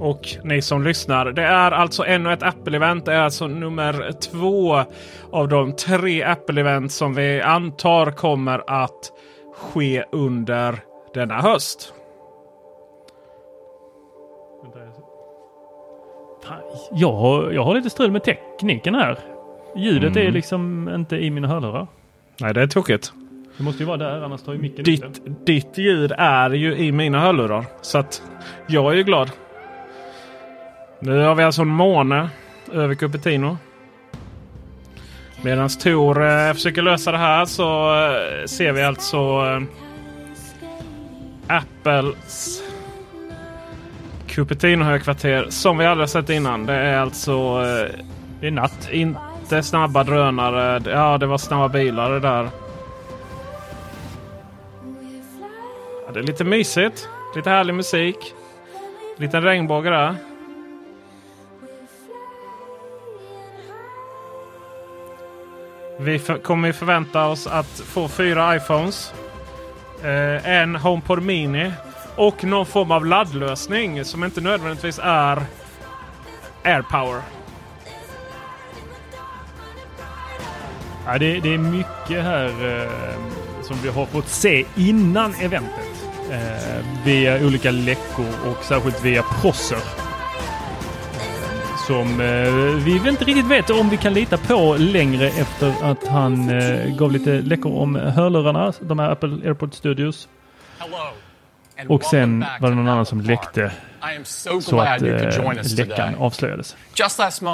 Och ni som lyssnar. Det är alltså ännu ett Apple-event. Det är alltså nummer två av de tre Apple-event som vi antar kommer att ske under denna höst. Jag har, jag har lite strul med tekniken här. Ljudet Mm. är liksom inte i mina hörlurar. Nej, det är tokigt. Det måste ju vara där, annars tar ju micken. Ditt, ditt ljud är ju i mina hörlurar. Så att jag är ju glad. Nu har vi alltså en måne över Cupertino. Medan Tor eh, försöker lösa det här så eh, ser vi alltså eh, Apples Cupertino-högkvarter som vi aldrig sett innan. Det är alltså eh, Det är natt. inte snabba drönare. Ja, det var snabba bilar det där. Ja, det är lite mysigt. Lite härlig musik. Liten regnbåge där. Vi för, kommer ju förvänta oss att få fyra iPhones. Eh, en HomePod Mini. Och någon form av laddlösning som inte nödvändigtvis är AirPower. Ja, det, det är mycket här eh, som vi har fått se innan eventet. Eh, via olika läckor och särskilt via Prosser. Som eh, vi inte riktigt vet om vi kan lita på längre efter att han eh, gav lite läckor om hörlurarna, de här Apple AirPod Studios. Och sen var det någon annan som läckte så att eh, läckan avslöjades.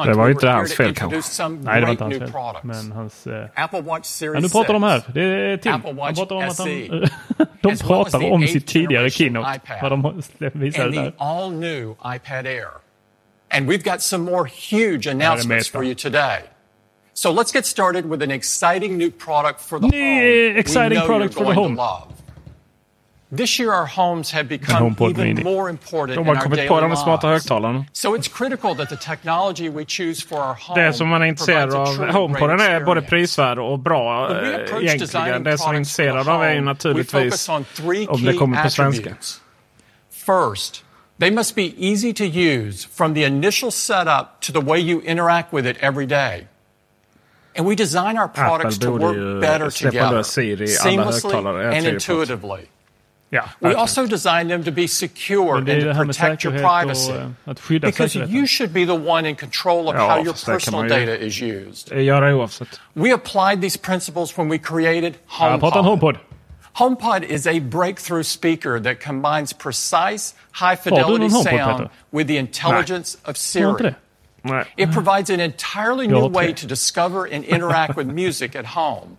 Det var we inte hans fel, kanske. Nej, det var inte hans fel. Men hans... Eh, ja, nu pratar de här. 6, Det är Tim. Han pratar om att han, SE, de pratar om sitt tidigare keynote. Vad de visade där. And we've got some more huge announcements for you today. So let's get started with an exciting new product for the Ny, home. exciting product for the home. This year our homes have become even more important De har kommit på de smarta högtalarna. So it's critical that the technology we choose for our home Det som man är intresserad av. HomePoden är både prisvärd och bra egentligen. Det som är intresserad av är ju naturligtvis om det kommer på svenska. First, they must be easy to use from the initial setup to the way you interact with it every day. And we design our products to work better together, seamlessly and intuitively. Yeah, We also design them to be secure Men det är and to protect your privacy. och eh, Because you should be the one in control of Ja, how your fast det kan personal ju- data is used. Det gör det oavsett. We applied these principles when we created Jag pratar om HomePod. HomePod. Is a breakthrough speaker that combines precise, high fidelity någon sound with the intelligence of Siri. It provides an entirely new way to discover and interact with music at home.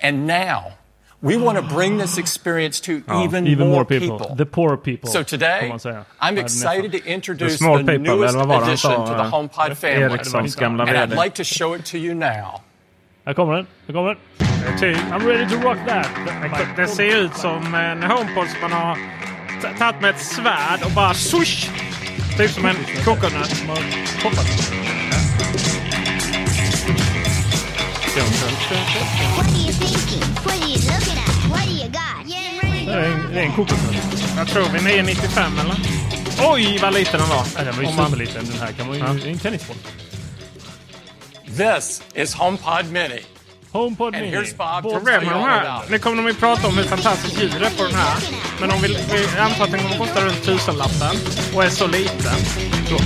And now, We want to bring this experience to even, Even more more people. The poor people. So today, får man säga. I'm excited to introduce The the newest eller vad var det han addition to the eh, HomePod family. And I'd like to show it to you now. Här kommer den. Här kommer den. Typ. I'm ready to rock that. Det ser ut som en HomePod som man har tagit med ett svärd och bara swoosh! Typ som en coconut. Som har hoppat. Det är en, det är en kokos. Jag tror vi är 995 eller? Oj vad liten den var! Ja, den var ju man- superliten. Den här kan man ju... Ja. En tennisboll. This is HomePod Mini. HomePod And Mini. here's Bob to Bob- tell Problemet you med de all här, about nu it. kommer de ju prata om hur fantastiskt ljud det är på den här. Men om vi, vi antar att den kommer kosta runt tusenlappen och är så liten. Då,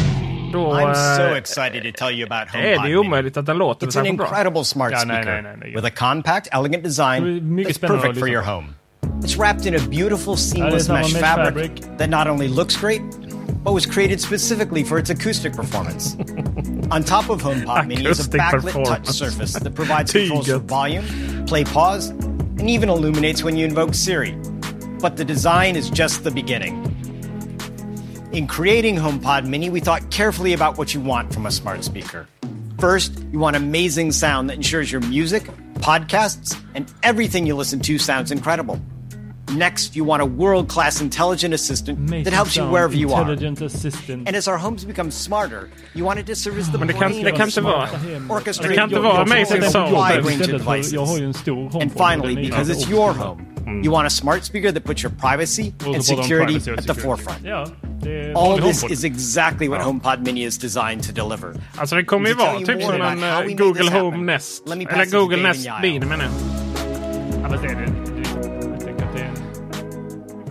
då I'm so eh, excited to tell you about är det HomePod ju Mini. omöjligt att den låter It's an särskilt bra. incredible smart Ja, nej, speaker nej, nej, nej. with a compact, elegant Det design mycket that's spännande perfect att for lyssna your på. home. It's wrapped in a beautiful seamless samma mesh mesh fabric, fabric. that not only looks great, but was created specifically for its acoustic performance. On top of HomePod Mini is a backlit touch surface that provides controls for volume, play pause, and even illuminates when you invoke Siri. But the design is just the beginning. In creating HomePod Mini, we thought carefully about what you want from a smart speaker. First, you want amazing sound that ensures your music, podcasts, and everything you listen to sounds incredible. Next, you want a world class intelligent assistant Amazing that helps you wherever you are. Intelligent assistant. And as our homes become smarter, you want it to service the Men det kan- brain det kan the inte vara- Det kan inte vara amazing sound. wide range of devices. Jag har ju en stor HomePod. And finally, because it's your home, you want a smart speaker that puts your privacy and så pratar de security at the forefront. Ja, det är All this is exactly what HomePod Mini is designed to deliver. Alltså det kommer ju To tell vara you typ som en how eh, we made Google Home Nest. let me Eller pass it to Google Dave Nest and Mini Yael. menar jag.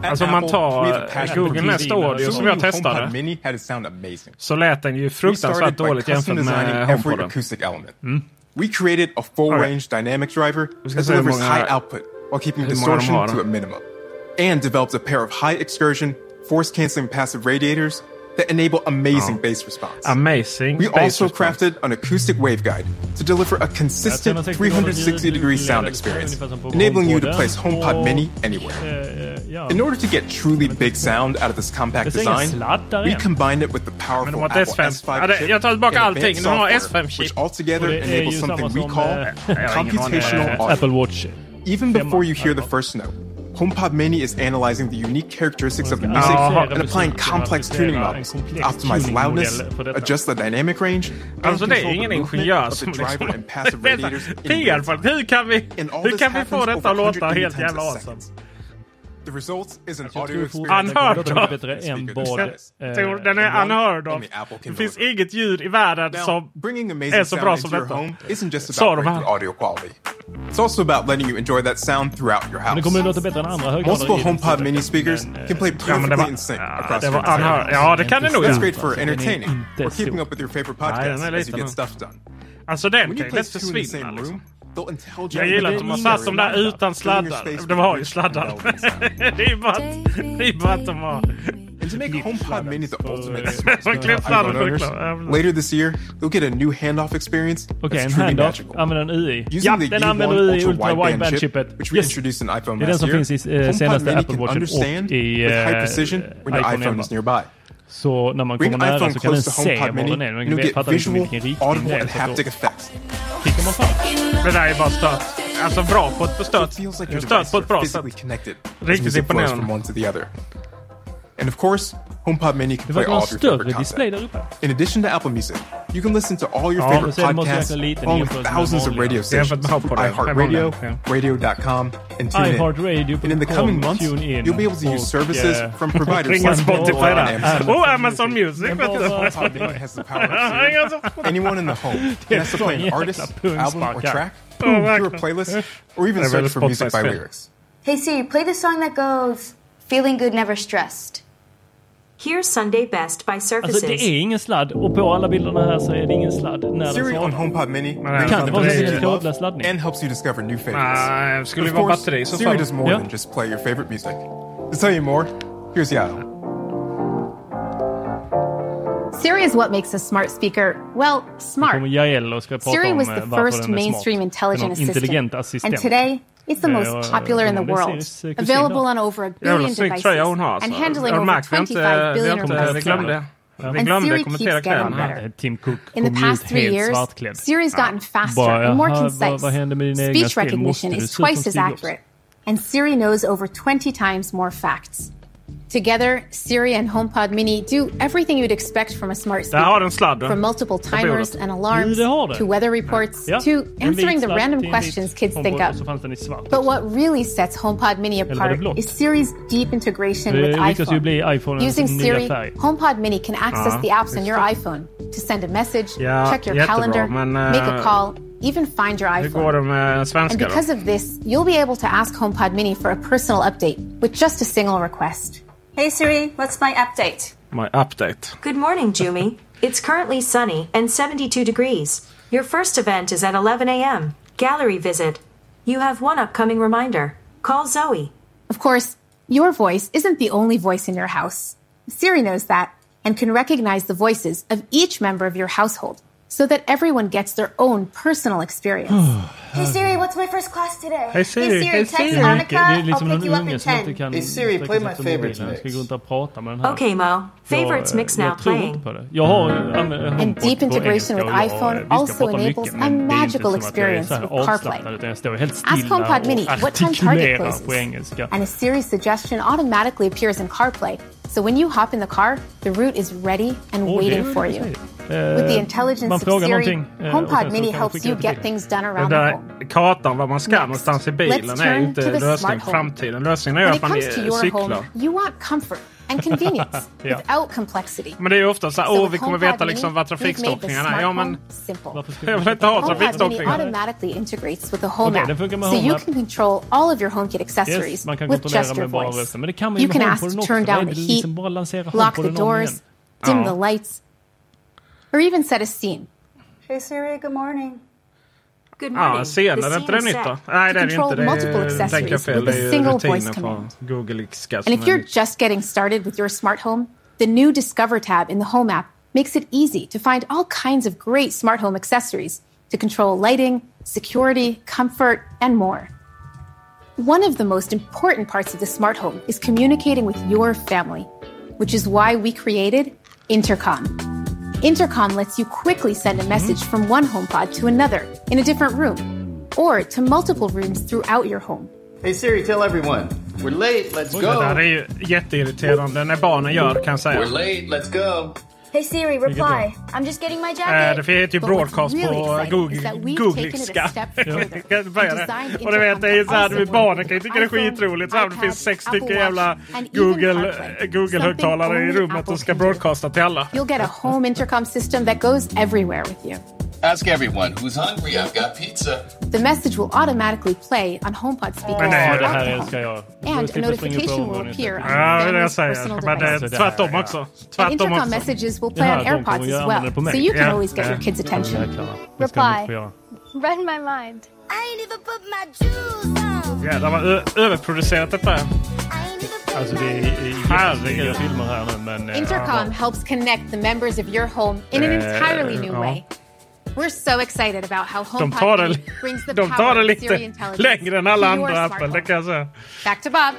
Alltså om man tar Google Nest Audio som jag testade. Så lät den ju fruktansvärt dåligt jämfört med HomePoden. Mm. We created a full range dynamic driver that delivers high output while keeping distortion to a minimum. And developed a pair of high excursion, force canceling passive radiators that enable amazing bass response. Amazing. We also response. crafted an acoustic waveguide to deliver a consistent 360 360 degree sound experience, ungefär som på enabling you to place HomePod Mini anywhere. In order to get truly big sound out of this compact Det ser ingen design, we combined it with the powerful Apple S5. S5 Ja, det- chip jag tar tillbaka and allting. De har software, S5-chip. which altogether Och det är enables something we call ingen computational audio. Apple Watch. Even before you hear the first note, HomePod Mini is analyzing the unique characteristics of the music and applying complex tuning models to optimize loudness, adjust the dynamic range, alltså, and det är ingen ingenjör som driver liksom- and passive radiators PR-folk, hur kan vi, få detta att låta helt jävla awesome? The result is an audio experience. Unheard of! Den är unheard of. Det finns inget ljud i världen som är så bra som detta. Sa de här. It's also about letting you enjoy that sound throughout your Men det kommer house. låta bättre än andra högtalare. Multiple HomePod mini speakers men, eh, can play Ja, perfectly var, in sync ja, across your house. Ja, det kan det nog That's great for är entertaining or keeping up with your favorite Nej, podcasts är as you get stuff done. Alltså den kan ju lätt försvinna. Liksom. Jag gillar att de har satt dem där utan sladdar. Det var ju sladdar. Det är ju bara att de har... And to make HomePod Mini the ultimate Man later this year, you'll get a new handoff experience Okej, that's truly handoff. magical. Använder en UI. Using Ja, the den U1 använder UI Ultra wideband chip, Wideband-chippet. which we Yes! introduced in iPhone Det är den last som year, finns i HomePod senaste Mini Apple understand och i with high eh, precision when your iPhone iPhone is 11. nearby. Så när man Bring kommer nära så kan den close to se HomePod var Mini, den är. and Men you'll den get fattar inte visual, vilken riktning det audible, är. man fram. Det där är bara stört. Alltså bra på ett stört, It feels like your stört på ett bra sätt. physically connected as Riktigt imponerande. And of course, HomePod Mini can play all of your favorite content. In addition to Apple Music, you can listen to all your favorite men sen måste jag podcasts along with thousands of radio stations med through HomePod, iHeartRadio, radio.com, and TuneIn. And in the coming months, you'll be able to use services eh, from providers like Spotify Google and Amazon. Och Amazon Music. Men vet vad du. var- HomePod Mini has the power to Ringa serve så- anyone in the home and has to play an artist, album, or track, Oh, hear a playlist, or even Det är väl search for music by lyrics. Hey Siri, play the song that goes Feeling Good Never Stressed. Here's Sunday Best by Surfaces. Alltså det är ingen sladd och på alla bilderna här så är det ingen sladd när Siri on. HomePod Mini det brings kan the vara music så you att det trådlös laddning. and helps you discover new favorites. Nej, det skulle Of ju vara course, batteri i så Siri does more Ja. than just play your favorite music. To tell you more, here's Yael. Siri is what makes a smart speaker, well, smart. kommer Yael och ska prata Siri was eh, the first mainstream smart. intelligent Den har en intelligent assistant. And today, It's the Ja, most popular in the world, Siris, available on over a billion snygg devices tröja hon and handling Ja, over märkt, vi har inte, 25 vi har billion vi requests. glömde. Vi And Siri keeps getting better. Tim Cook In the past three years, svartklädd. Siri's gotten faster and more concise. vad- vad händer med din egna Speech recognition is se ut som twice as accurate, and Siri knows over 20 times more facts. Together, Siri and HomePod Mini do everything you'd expect from a smart Där har speaker. den sladden. From multiple timers and alarms Det har to weather reports Ja, to answering the random till en vit questions kids think HomePod up. Och så fanns den i svart. But what really sets HomePod Mini Eller var det apart is Siri's deep integration Det with lyckas iPhone. Using Siri, färg. HomePod Mini can access Ja, the apps on visst. your iPhone to send a message, Ja, check your jättebra, calendar, men, make a eh, call, even find your iPhone. går And because of this, you'll be able to ask HomePod Mini for a personal update with just a single request. Hey Siri, what's my update? My update. Good morning, Jumi. It's currently sunny and 72 degrees. Your first event is at 11 a.m. Gallery visit. You have one upcoming reminder. Call Zoe. Of course, your voice isn't the only voice in your house. Siri knows that and can recognize the voices of each member of your household so that everyone gets their own personal experience. Hey Siri, what's my first class today? Hey Siri, hey text Siri. Det är Monica. mycket- det är liksom I'll någon pick you up unge in 10. kan Hey Siri, play my efter favorite mobilen. Ska mix. gå runt och prata med den här. Okay, Mo. Favorites Jag, mix eh, now tror playing. inte på det. Jag har And deep integration with iPhone also enables a men det är inte magical som att jag är experience with CarPlay. avslappnad, utan jag står helt Ask stilla HomePod Mini what time Target closes. And a Siri suggestion automatically appears in CarPlay. So when you hop in the car, the route is ready and waiting for you. With the eh, intelligence man frågar någonting. HomePod eh, Mini helps you get things done around Den där kartan var man ska Next, någonstans i bilen är inte lösningen på framtiden. Lösningen är att man cyklar. Home, you want comfort and convenience yeah. without complexity. Men det är ju ofta så här, åh, vi kommer veta liksom vad trafikstockningarna är. Ja, men jag vill inte ha trafikstockningar. Okej, integrates with the Home okay, app, so you can control all of your HomeKit accessories yes, with just your voice. You can ask to turn down the liksom heat, lock the doors, dim the lights, or even set a scene. Hey Siri, good morning. Good ah, morning. Ja, scenen, The är scene det is nytt då? set. Nej det är det control inte. multiple Det är, tänker jag accessories fel. with Det a är ju single rutiner voice på command. Google-iska. And if you're just getting started with your smart home, the new Discover tab in the Home app makes it easy to find all kinds of great smart home accessories to control lighting, security, comfort, and more. One of the most important parts of the smart home is communicating with your family, which is why we created Intercom. Intercom lets you quickly send a message from one HomePod to another in a different room, or to multiple rooms throughout your home. Hey Siri, tell everyone. We're late, let's Det där är go. ju jätteirriterande när barnen gör kan jag säga. We're late, let's go. Hey Siri, reply. I'm just getting my jacket. Äh, det finns ju broadcast really på googliska. och du vet, det är ju så här, barnen kan ju tycka det är skitroligt. Det finns sex stycken jävla eh, Google-högtalare Google i rummet och ska broadcasta till alla. You'll get a home intercom system that goes everywhere with you. Ask everyone who's hungry. I've got pizza. The message will automatically play on HomePod speakers Men nej, Ja, det här älskar jag. And a slipper springa upp på notification will appear on Ja, det är det jag personal säger. Men det är tvärtom också. And Tvärtom intercom också. messages will play Jaha, on de kommer AirPods as använda well, det på mig. so you can Ja, always get your kids' attention. Jäklar. Det ska jag få Reply. göra. Read my mind. I ain't even put my shoes on. Jävlar vad ö- överproducerat detta är. I ain't even put Alltså det är Herregud. jättesnygga filmer här nu men... eh, Intercom helps connect the members of your home in an Eh, entirely new ja. way. We're so excited about how De HomePod tar det, Mini brings the de power tar det of Siri intelligence längre än alla to your andra smart Apple, det home. kan jag säga. Back to Bob.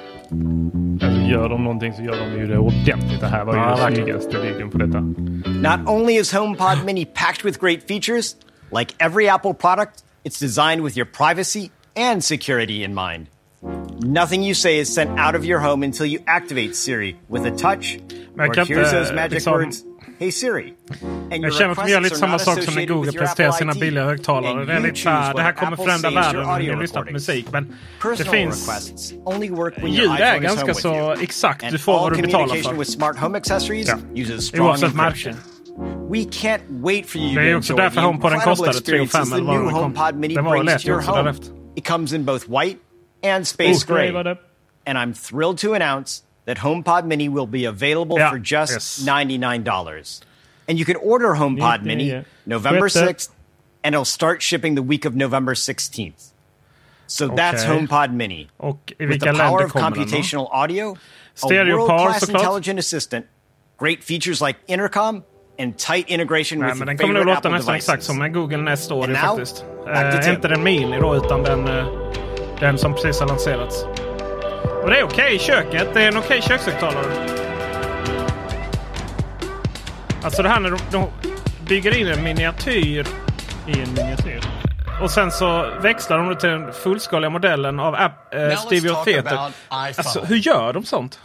Alltså gör de någonting så gör de ju det ordentligt. Det här var ju Ja, den snyggaste videon på detta. Not only is HomePod Mini packed with great features, like every Apple product, it's designed with your privacy and security in mind. Nothing you say is sent out of your home until you activate Siri with a touch, or kan here's inte, those magic liksom- words, Hey Siri. Jag känner att de gör lite samma sak som när Google presenterar sina billiga högtalare. Det är lite så här, det här kommer förändra världen om du lyssnar på musik. Men det finns... Ljud är ganska så exakt. Du får vad du betalar för. Ja. Oavsett märke. We can't wait for you det är också därför HomePoden kostade 3 500 eller vad den kom. Den var lätt också därefter. It comes in both white and oh, gray. And I'm that HomePod Mini will be available Ja, for just yes. $99. And you can order HomePod Mini 99. November Sjätte. 6th, and it'll start shipping the week of November 16th. So that's HomePod Mini. Och With the power of computational audio, a Stereo par world-class intelligent assistant, great features like intercom, and tight integration Nej, with men den kommer nog låta nästan exakt som en Google Nest And now, faktiskt. Tim. inte den Mini då, utan den, eh, Den som precis har lanserats. Och det är okej i köket. Det är en okej kökshögtalare. Alltså det här när de, de bygger in en miniatyr. I en miniatyr? Och sen så växlar de till den fullskaliga modellen av app, eh, Stereo talk Theater. Alltså, hur gör de sånt?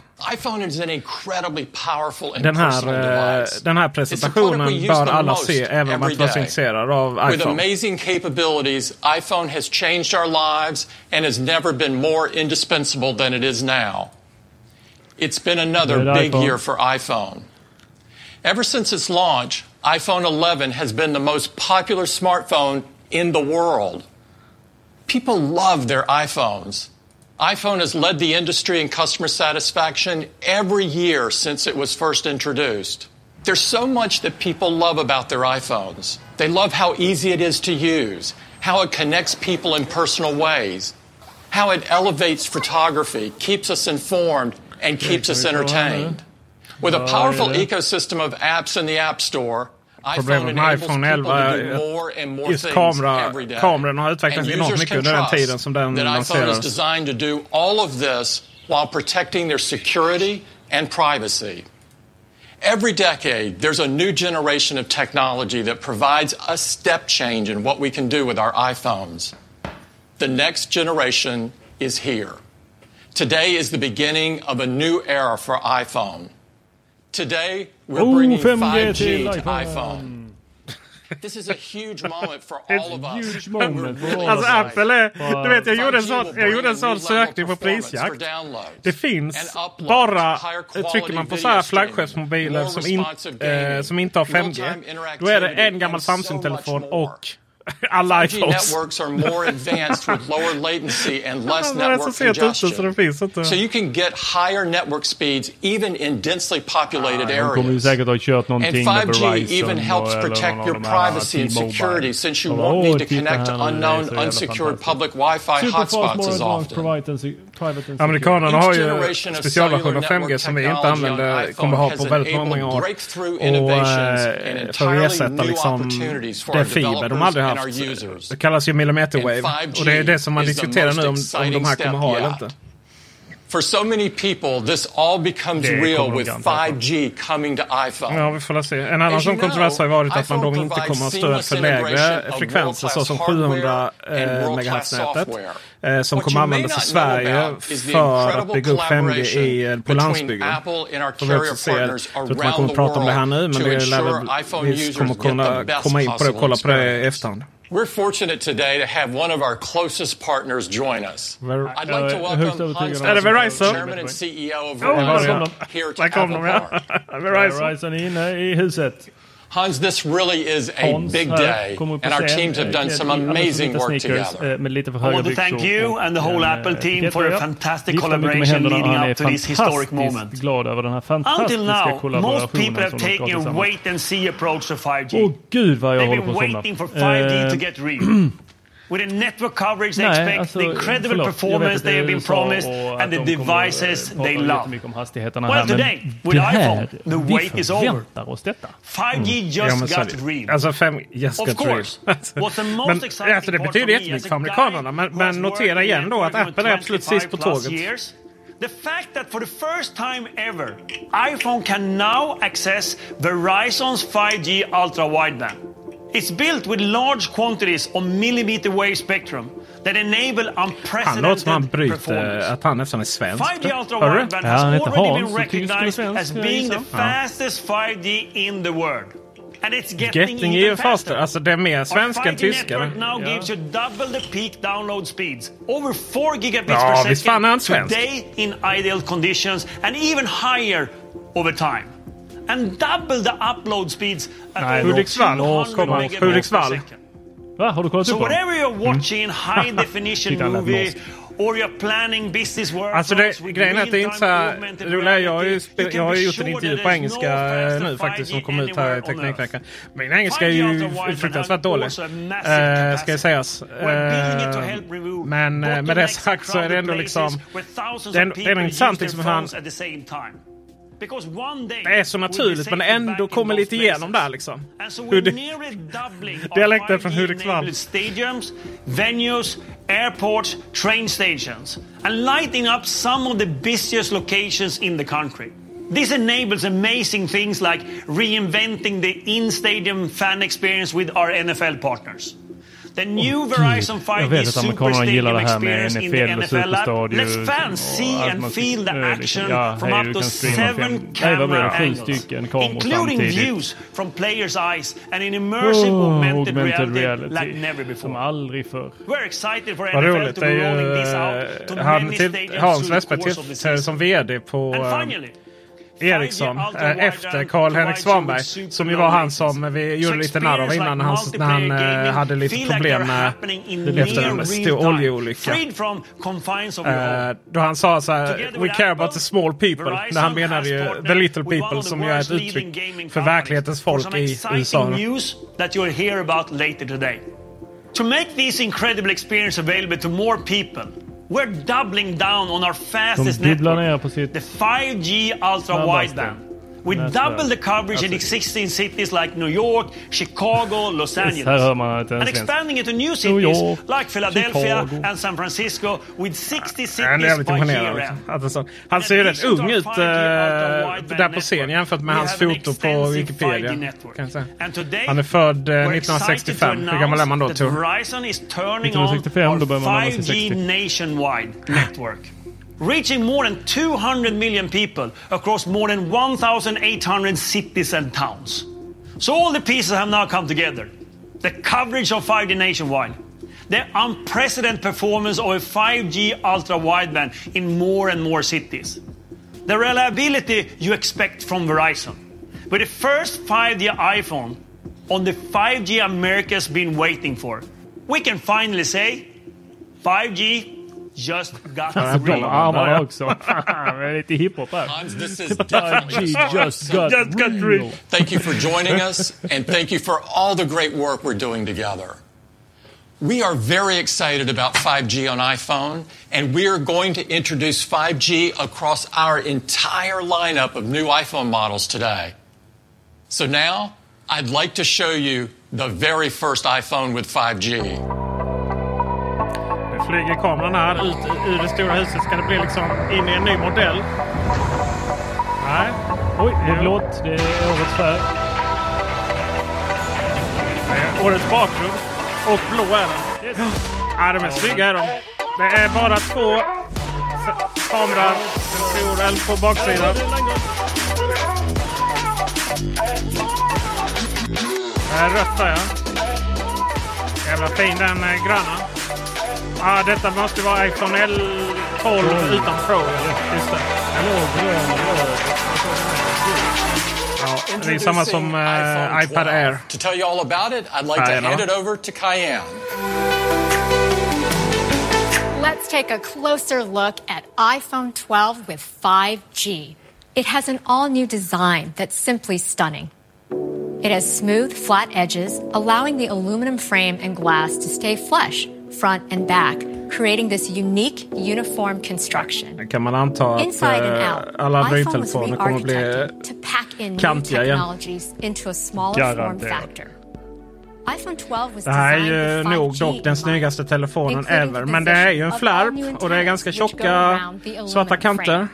Den här, eh, den här presentationen bör alla se även om man inte var så intresserad av With iPhone. amazing capabilities, iPhone has changed our lives and has never been more indispensable than it is now. It's been another big year for iPhone. Ever since its launch, iPhone 11 has been the most popular smartphone in the world. People love their iPhones. iPhone has led the industry in customer satisfaction every year since it was first introduced. There's so much that people love about their iPhones. They love how easy it is to use, how it connects people in personal ways, how it elevates photography, keeps us informed, and keeps us entertained. With a oh, powerful ecosystem of apps in the App Store, Problemet med iPhone 11 är more and more just kamera, kameran har utvecklats And enormt mycket under den tiden som den is lanserades. designed to do all of this while protecting their security and privacy. Every decade, there's a new generation of technology that provides a step change in what we can do with our iPhones. The next generation is here. Today is the beginning of a new era for iPhone. Today, we're Oh, bringing 5G 5G till to iPhone. iPhone. This is a huge moment for all of us. huge moment We're for all really. Alltså Apple är... Wow. Du vet jag gjorde en 5G sån, jag gjorde en sån sökning på prisjakt. Det finns bara... Trycker man på så här flaggskeppsmobiler som, in, eh, som inte har 5G. real-time Då är det en gammal Samsung-telefon much more. och alla 5G iPhones. networks are more advanced with lower latency and less Men det är så network sent congestion. det finns inte. So you can get higher network speeds even in densely populated De kommer ju areas. säkert ha kört And 5G even helps protect your av de här privacy and security since you won't need to connect to här, det är unknown, unsecured public Wi-Fi hotspots as often. Amerikanerna har ju specialversioner av 5G som vi inte använder, kommer ha på väldigt många år. Och eh, för att ersätta liksom det fiber de aldrig haft. Det kallas ju millimeterwave. Och det är det som man diskuterar nu om, om de här kommer ha eller inte. For so many people, this all becomes real with 5G coming to iPhone. Ja, vi får se. En annan som kontrovers har varit att man då inte kommer att stöd för lägre frekvenser såsom 700 MHz-nätet som eh, eh, kommer användas i Sverige för att bygga upp 5G i, eh, på landsbygden. Jag tror inte man kommer att prata om det här nu, men det lär väl, vi kommer kunna komma in på det och kolla på det i efterhand. We're fortunate today to have one of our closest partners join us. Ver- I'd like to Jag är högst welcome Hans övertygad om- Är det Verizon? Chairman and CEO of Oh, Verizon here to Där kom Apple de. Park. Verizon. Verizon är inne i huset. Hans, this really is a Hans big day, and our teams have done some amazing work together. I want to thank you and the whole Apple team for a fantastic collaboration leading up to this historic moment. Until now, most people have taken a wait and see approach to 5G. Åh, Gud, vad jag They've been waiting for 5G to get real. With the network coverage they Nej, expect, alltså, the incredible förlåt. Performance they have been promised, and the de kommer, devices eh, they love. Well, today, with iPhone, the wait is over. oss detta. 5G Ja, just är got real. Alltså fem, just Of got course. What's the most Men exciting alltså, det betyder jättemycket för a amerikanerna. Men, men notera igen då att Apple är absolut 25 sist på tåget. years, The fact that for the first time ever, iPhone can now access Verizon's 5G ultra wideband. It's built with large quantities of millimeter wave spectrum that enable Han låter som han unprecedented bryter att han nästan är svensk. 5G ultra wideband Ja, has already Hans, been recognized svensk, as being the fastest 5G in the world. And it's getting, Getting even even faster. Alltså det är mer svenska än 5G tyska. network now Ja. gives you double the peak download speeds. Over 4 gigabits Ja, per second today in ideal conditions and even higher over time. And double the upload speeds at Nej, Hudiksvall. 200 Kom on. megabits per Hudiksvall. Va, har du kollat So upp whatever you're watching in high definition movie or you're planning business work Alltså det, grejen är att det är inte så här... Roliga, jag har ju, spel, jag har ju gjort en intervju på engelska nu faktiskt som kom ut här i Teknikveckan. Min engelska är ju fruktansvärt dålig. Eh, ska jag sägas. Eh, men eh, med det sagt så är det ändå liksom... Det är, det är ändå intressant liksom hur han... Det är så naturligt men ändå kommer lite igenom där liksom. Dialekten från 5G Hudiksvall. enabled stadiums, venues, airports, train stations, and lighting up some of the busiest locations in the country. This enables amazing things like reinventing the in-stadium fan experience with our NFL partners. The new Verizon Jag 5G vet att Super Stadium det här med experience in the NFL app lets fans see and feel the liksom, action ja, from up to seven camera angles, including views from players' eyes and an immersive Oh, augmented, augmented reality, like never before. Som aldrig förr. We're excited for Vad NFL roligt. to be rolling this out to eh, many stadiums through the course of the season. som VD på And eh, finally, Eriksson eh, efter Karl-Henrik Svanberg. Som ju var han som vi gjorde lite narr av innan han, när han eh, hade lite problem med efter en stor oljeolycka. Eh, då han sa så här, We care about the small people. När han menade ju the little people som ju är ett uttryck för verklighetens folk i USA. To make this incredible experience available to more people we're doubling down on our De fastest dubblar network, ner på sitt... the 5G ultra wideband. We double the coverage in Alltså- existing cities like New York, Chicago, Los Angeles. And expanding into new cities like Philadelphia Chicago. and San Francisco with 60 Han är cities by year end. En sån- Han ser ju rätt ung ut eh, där på scen jämfört med hans foto på Wikipedia. Han är född eh, 1965. Hur gammal är man då Tor? Verizon is turning 1965, on då börjar man närma sig 5G 60. nationwide network. Reaching more than 200 million people across more than 1,800 cities and towns. So all the pieces have now come together. The coverage of 5G nationwide, the unprecedented performance of a 5G ultra wideband in more and more cities, the reliability you expect from Verizon. With the first 5G iPhone on the 5G America's been waiting for, we can finally say 5G just got Han har real. bra armarna också. Det är lite hiphop här. Hans, this is definitely 5G just got real. Thank you for joining us, and thank you for all the great work we're doing together. We are very excited about 5G on iPhone, and we are going to introduce 5G across our entire lineup of new iPhone models today. So now, I'd like to show you the very first iPhone with 5G. Flyger kameran här ut ur det stora huset. Ska det bli liksom in i en ny modell? Nej. Oj, det är blått. Det är årets färg. Det är årets bakgrund. Och blå är den. Ja, de är snygga är de. Det är bara två kameror. En stor eld på baksidan. Det är rött där ja. Jävla fin den eh, gröna. Ja, detta måste vara iPhone L12 utan Pro. ja. Just det. Ja, det är samma som eh, iPad Air. To tell you all about it, I'd like to hand it over to Kaiann. Let's take a closer look at iPhone 12 with 5G. It has an all new design that's simply stunning. It has smooth, flat edges, allowing the aluminum frame and glass to stay flush, front and back, creating this unique, uniform construction. Kan man anta att Inside and eh, out, alla Android-telefoner kommer att bli re-architected to pack in new kantiga igen. technologies into a smaller form Garanterat. factor. iPhone 12 was Det här är designed ju nog 5G dock den snyggaste telefonen ever. the Men det är ju en flärp och det är ganska tjocka svarta kanter.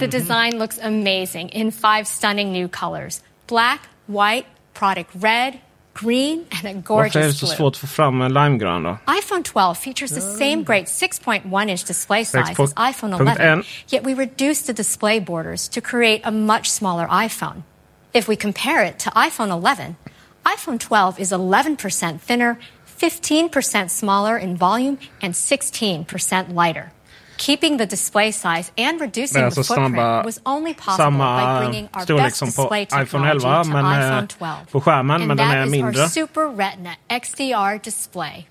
The design looks amazing in five stunning new colors black, white, product red, green, and a Varför är det gorgeous så blue. svårt att få fram en limegrön då? iPhone 12 features the same great 6.1 inch display size as iPhone 11, yet we reduced the display borders to create a much smaller iPhone. If we compare it to iPhone 11, iPhone 12 is 11% thinner, 15% smaller in volume, and 16% lighter. Keeping the display size and reducing är the alltså footprint was only possible by bringing our best som på display iPhone technology 11 to men eh, iPhone 12. på skärmen. Men and den that är is mindre. our Super Retina XDR display.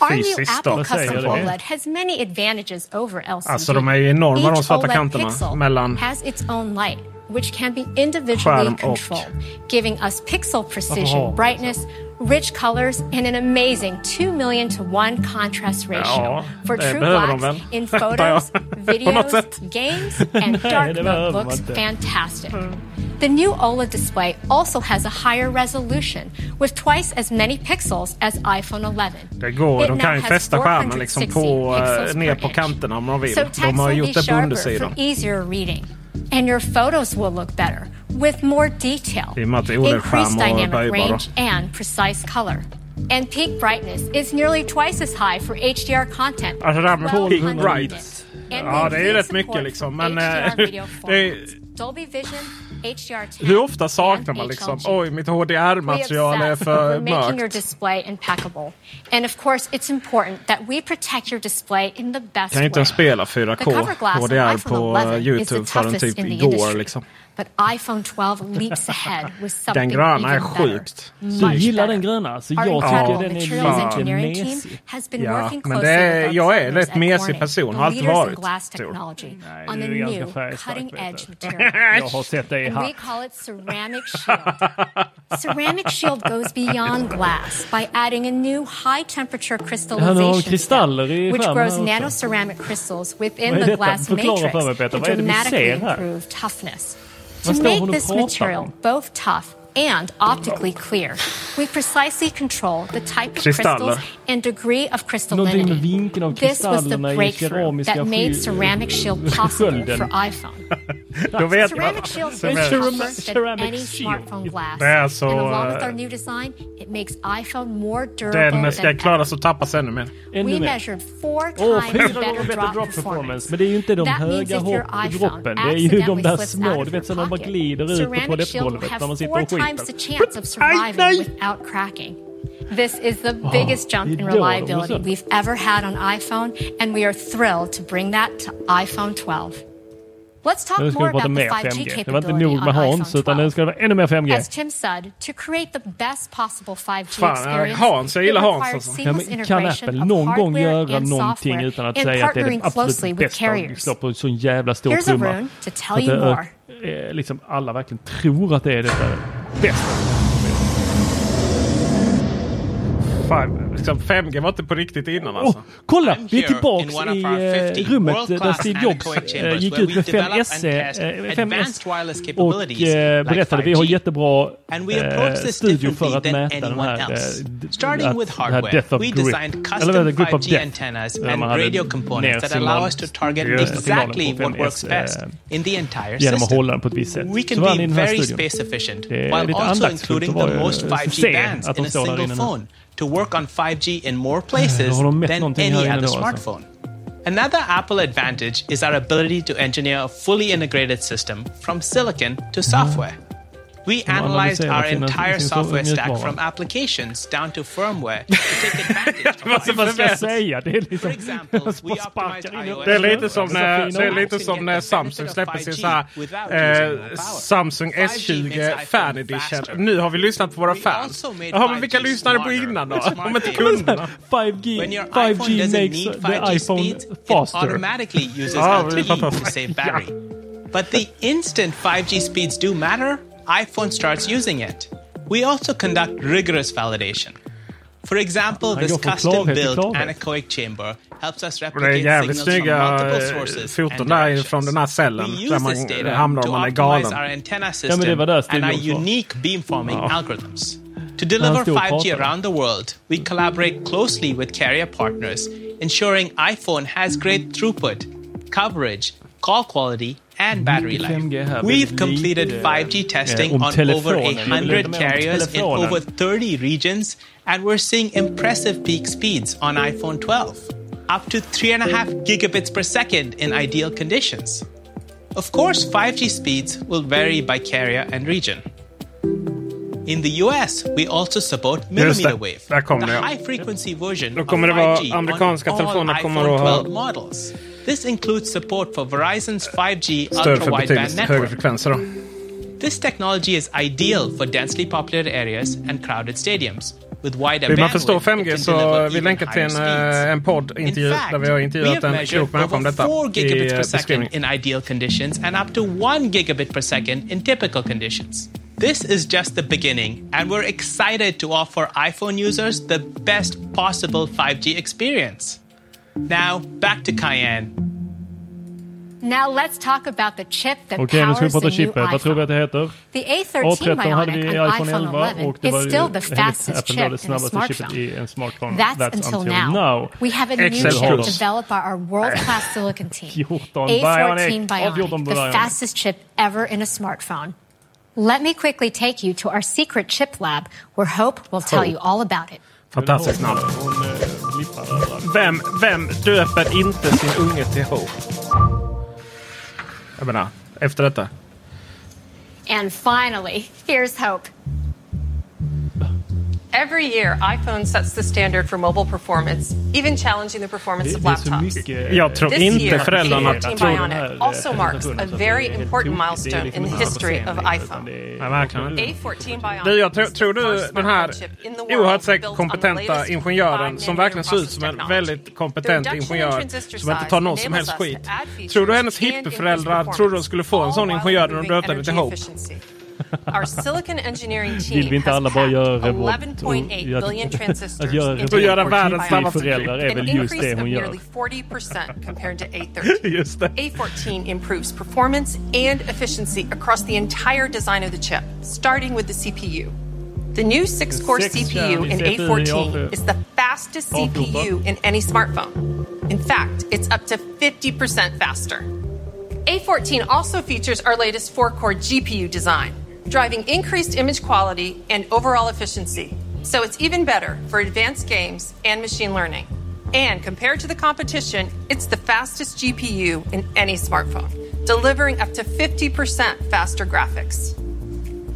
Our new Fysiskt Apple då. custom Säger det. OLED has many advantages over LCD. Alltså de är ju enorma de Each svarta OLED kanterna pixel mellan has its own light, which can be individually controlled, giving us pixel precision, brightness, rich colors, and an amazing 2 million to 1 contrast ratio for true behöver blacks in photos, jag. På något videos, games, and dark det mode behöver looks fantastic. The new OLED display also has a higher resolution with twice as many pixels as iPhone 11. Det går. It De kan ju fästa skärmen liksom på, eh, ner på kanterna om de vill. So De text har gjort be det på undersidan. easier reading. And your photos will look better with more detail, increased dynamic range, and precise color. And peak brightness is nearly twice as high for HDR content. Alltså det här med peak 1200 bright. nits. And Ja, det är ju rätt mycket liksom. Men eh, det är. Dolby Vision, HDR10, hur ofta saknar man liksom oj mitt HDR-material är för making your mörkt. display impeccable. And of course, it's important that we protect your display in the best Kan ju inte ens spela The 4K cover glass on HDR på 11 is YouTube förrän typ igår liksom. den gröna är sjukt. Du gillar den gröna, så jag tycker den är lite mesig. Ja, men det är, jag är en rätt mesig person, har alltid varit. Nej, du är ganska färgstark. jag har sett dig i hatt. Ceramic shield goes beyond glass by adding a new high temperature crystallization step, which grows nanoceramic crystals within the glass matrix to dramatically improve toughness. To Vad står hon make this material both tough and optically clear, we precisely control the type of crystals and degree of Någonting crystallinity. This was the kristallerna i breakthrough that made ceramic shield possible for iPhone. Då vet man. Ceramic shield is Ceramic- tougher than any smartphone glass. Det är alltså, and along with eh, our new design, it makes iPhone more durable Den ska than klaras att tappas ännu mer. Ännu We mer. measured four times fyra better drop, drop performance. performance. Men det är ju inte de That means höga if your hopp- iPhone droppen. Det är ju de accidentally där slips små, out du of vet, your som de bara pocket, glider ut på Ceramic Shield will toalettgolvet när man sitter four och times the chance of surviving without cracking. This is the biggest jump in reliability we've ever had on iPhone, and we are thrilled to bring that to iPhone 12. Let's talk Nu ska more vi prata about the mer 5G 5G. Det var inte capability nog on med iPhone Hans, utan 12. nu ska det vara ännu mer 5G. As Tim said, to create the best possible 5G Fan, experience, Hans, jag it gillar Hans requires alltså. Ja, seamless men kan integration Apple of någon gång hardware göra and någonting software utan att and säga att det är partnering det absolut closely with bästa och carriers. slå på en sån jävla stor Here's trumma? Att you det, more. eh, liksom alla verkligen tror att det är det 变 Liksom 5G var inte på riktigt innan alltså. Oh, kolla, vi är tillbaks i uh, rummet där Steve Jobs uh, gick ut med 5S, 5S eh, och uh, berättade vi har jättebra studio för att mäta den här, Det här Death of Grip. Eller Grip of Death. Där man hade ner signalen på 5S genom att hålla den på ett visst sätt. Så var han i den här studion. Det är lite andaktsfullt att vara se att de står där inne nu. To work on 5G in more places Har de mätt than any other smartphone. Another Apple advantage is our ability to engineer a fully integrated system from silicon to software. We De analyzed our entire software stack mjukvara. from applications down to firmware to take advantage of Vad ska jag 5G. säga? Det är liksom... For example, we Bara sparkar optimized iOS Det är lite som Dessa när, fina det är lite som när Samsung släpper sin så här, eh, Samsung S20 Fan Edition. Nu har vi lyssnat på våra fans. Jaha, men vilka lyssnade på innan då? Om inte kunderna. 5G, When your iPhone 5G doesn't makes need the 5G iPhone speeds, it faster. automatically uses Ah, vi LTE fattar. to save battery. But the instant 5G speeds do matter, iPhone starts using it. We also conduct rigorous validation. For example, this custom-built anechoic chamber helps us Och det är replicate jävligt signals from snygga multiple sources foton and där directions. från den här cellen. We Där use this man data hamnar to om man är optimize galen. our antenna system det var där Steve and our Jobs unique beamforming Ja. algorithms. To deliver Han stod och 5G around the world, we collaborate closely with carrier partners, ensuring iPhone has great throughput, coverage, call quality, and battery life. We've completed 5G testing eh, on over Jag 100 veta mer om carriers in over 30 regions, and we're seeing impressive peak speeds on iPhone 12, up to 3.5 gigabits per second in ideal conditions. Of course, 5G speeds will vary by carrier and region. In the US, we also support millimeter wave, the high frequency version Då of kommer det vara 5G on all iPhone 12 models. This includes support for Verizon's 5G ultra-wideband network. This technology is ideal for densely populated areas and crowded stadiums, Vill man förstå bandwidth, 5G så vi länkar till en, eh, en podd-intervju där vi har we intervjuat have en klok människa om detta 4 i gigabits per second beskrivningen. in ideal conditions and up to 1 gigabit per second in typical conditions. This is just the beginning, and we're excited to offer iPhone users the best possible 5G experience. Now, back to Kaiann. Now let's talk about the chip that Okej, nu ska vi powers prata the new chippet. Vad tror vi iPhone. att det heter? The A13 A13 hade vi Bionic i iPhone iPhone 11 11 och det is var still the fastest Apple chip det in a snabbaste chippet smartphone. i en smartphone. That's, until now. We have a new chip har de. developed by our world-class silicon team. 14 A14 Bionic. Bionic, the Bionic. fastest chip ever in a smartphone. Let me quickly take you to our secret chip lab where Hope will tell Hope. you all about it. Fantastiskt namn. Vem, vem döper inte sin unge till Hope? Jag menar, efter detta. And finally, here's Hope. Every year, iPhone sets the standard for mobile performance, even challenging the performance of laptops. Jag tror This inte year, föräldrarna A14 tror Bionic also marks a very important milestone in the history of iPhone. Nej, verkligen inte. A14 Bionic Du, jag tror, tror du den här oerhört säkert kompetenta ingenjören som 5 verkligen ser ut som en väldigt kompetent ingenjör som inte tar någon som helst skit. Tror du hennes hippieföräldrar trodde de skulle få en sån ingenjör när de döpte henne till Hope? Our silicon engineering team has alla bara göra packed robot 11.8 och- billion transistors into göra A14 världens snabbaste föräldrar är väl just det hon gör. nearly 40% compared to A13. Just det. A14 improves performance and efficiency across the entire design of the chip, starting with the CPU. The new 6-core Sex CPU in kärn i CPU, A14 is the fastest CPU in any smartphone. In fact, it's up to 50% faster. A14 also features our latest 4-core GPU design, driving increased image quality and overall efficiency. So it's even better for advanced games and machine learning. And compared to the competition, it's the fastest GPU in any smartphone, delivering up to 50% faster graphics.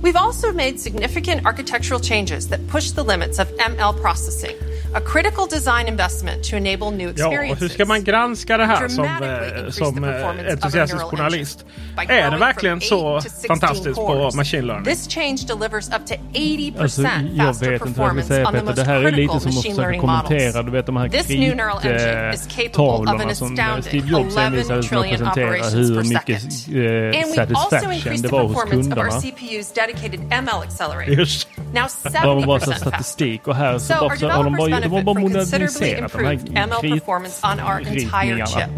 We've also made significant architectural changes that push the limits of ML processing, A critical design investment to enable new experiences. Ja, hur ska man granska det här som, eh, som eh, entusiastisk journalist? Är det verkligen så fantastiskt på machine learning? This change delivers up to 80% alltså, jag vet inte vad jag vill säga Peter. Det här är lite som att försöka kommentera du vet de här krittavlorna som eh, Steve Jobs envisades med att presentera hur mycket eh, satisfaction det var hos kunderna. Just. Now 70% bara statistik och här så har de bara benefit from considerably moderniserat de här improved ML performance on our entire chip.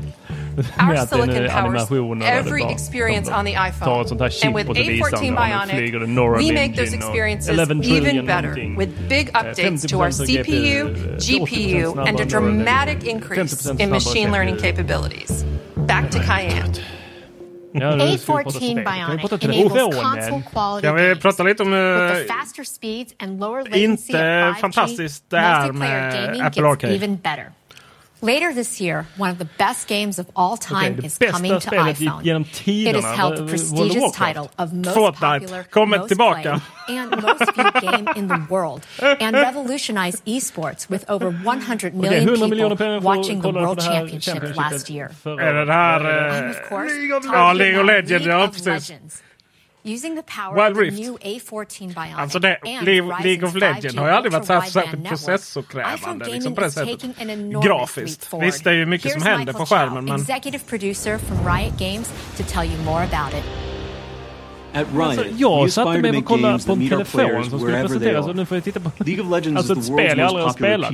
Our att det är silicon powers animationer där det every experience on the iPhone. ett sånt här chip And with och så visar de A14 hur det flyger det Neural Bionic, we make those experiences even better with big Eh, updates to our CPU, 80% GPU, and a dramatic increase in machine learning capabilities. Back to Kaiann. Ja, A14 Bionic enables console quality Kan vi prata lite om uh, inte fantastiskt det här med Apple Arcade? Even better. Later this year, one of the best games of all time Okej, det is coming to spelet gick iPhone. genom It has held the of prestigious title of most Fortnite. popular, Kommer most tillbaka. played, and most viewed game in the world, and revolutionized esports with over 100 million 100 miljoner people watching the World det här Championship last year. Är det det här... I'm eh, of course Ja, talking League of Legends. Wild Rift. Alltså det, League, of Legends har ju aldrig varit särskilt processorkrävande liksom på det sättet. Grafiskt. Visst, det är ju mycket som händer på skärmen men... At Riot, alltså, jag satte mig och kollade på en telefon som skulle presenteras och nu får jag titta på alltså, ett spel jag aldrig har spelat.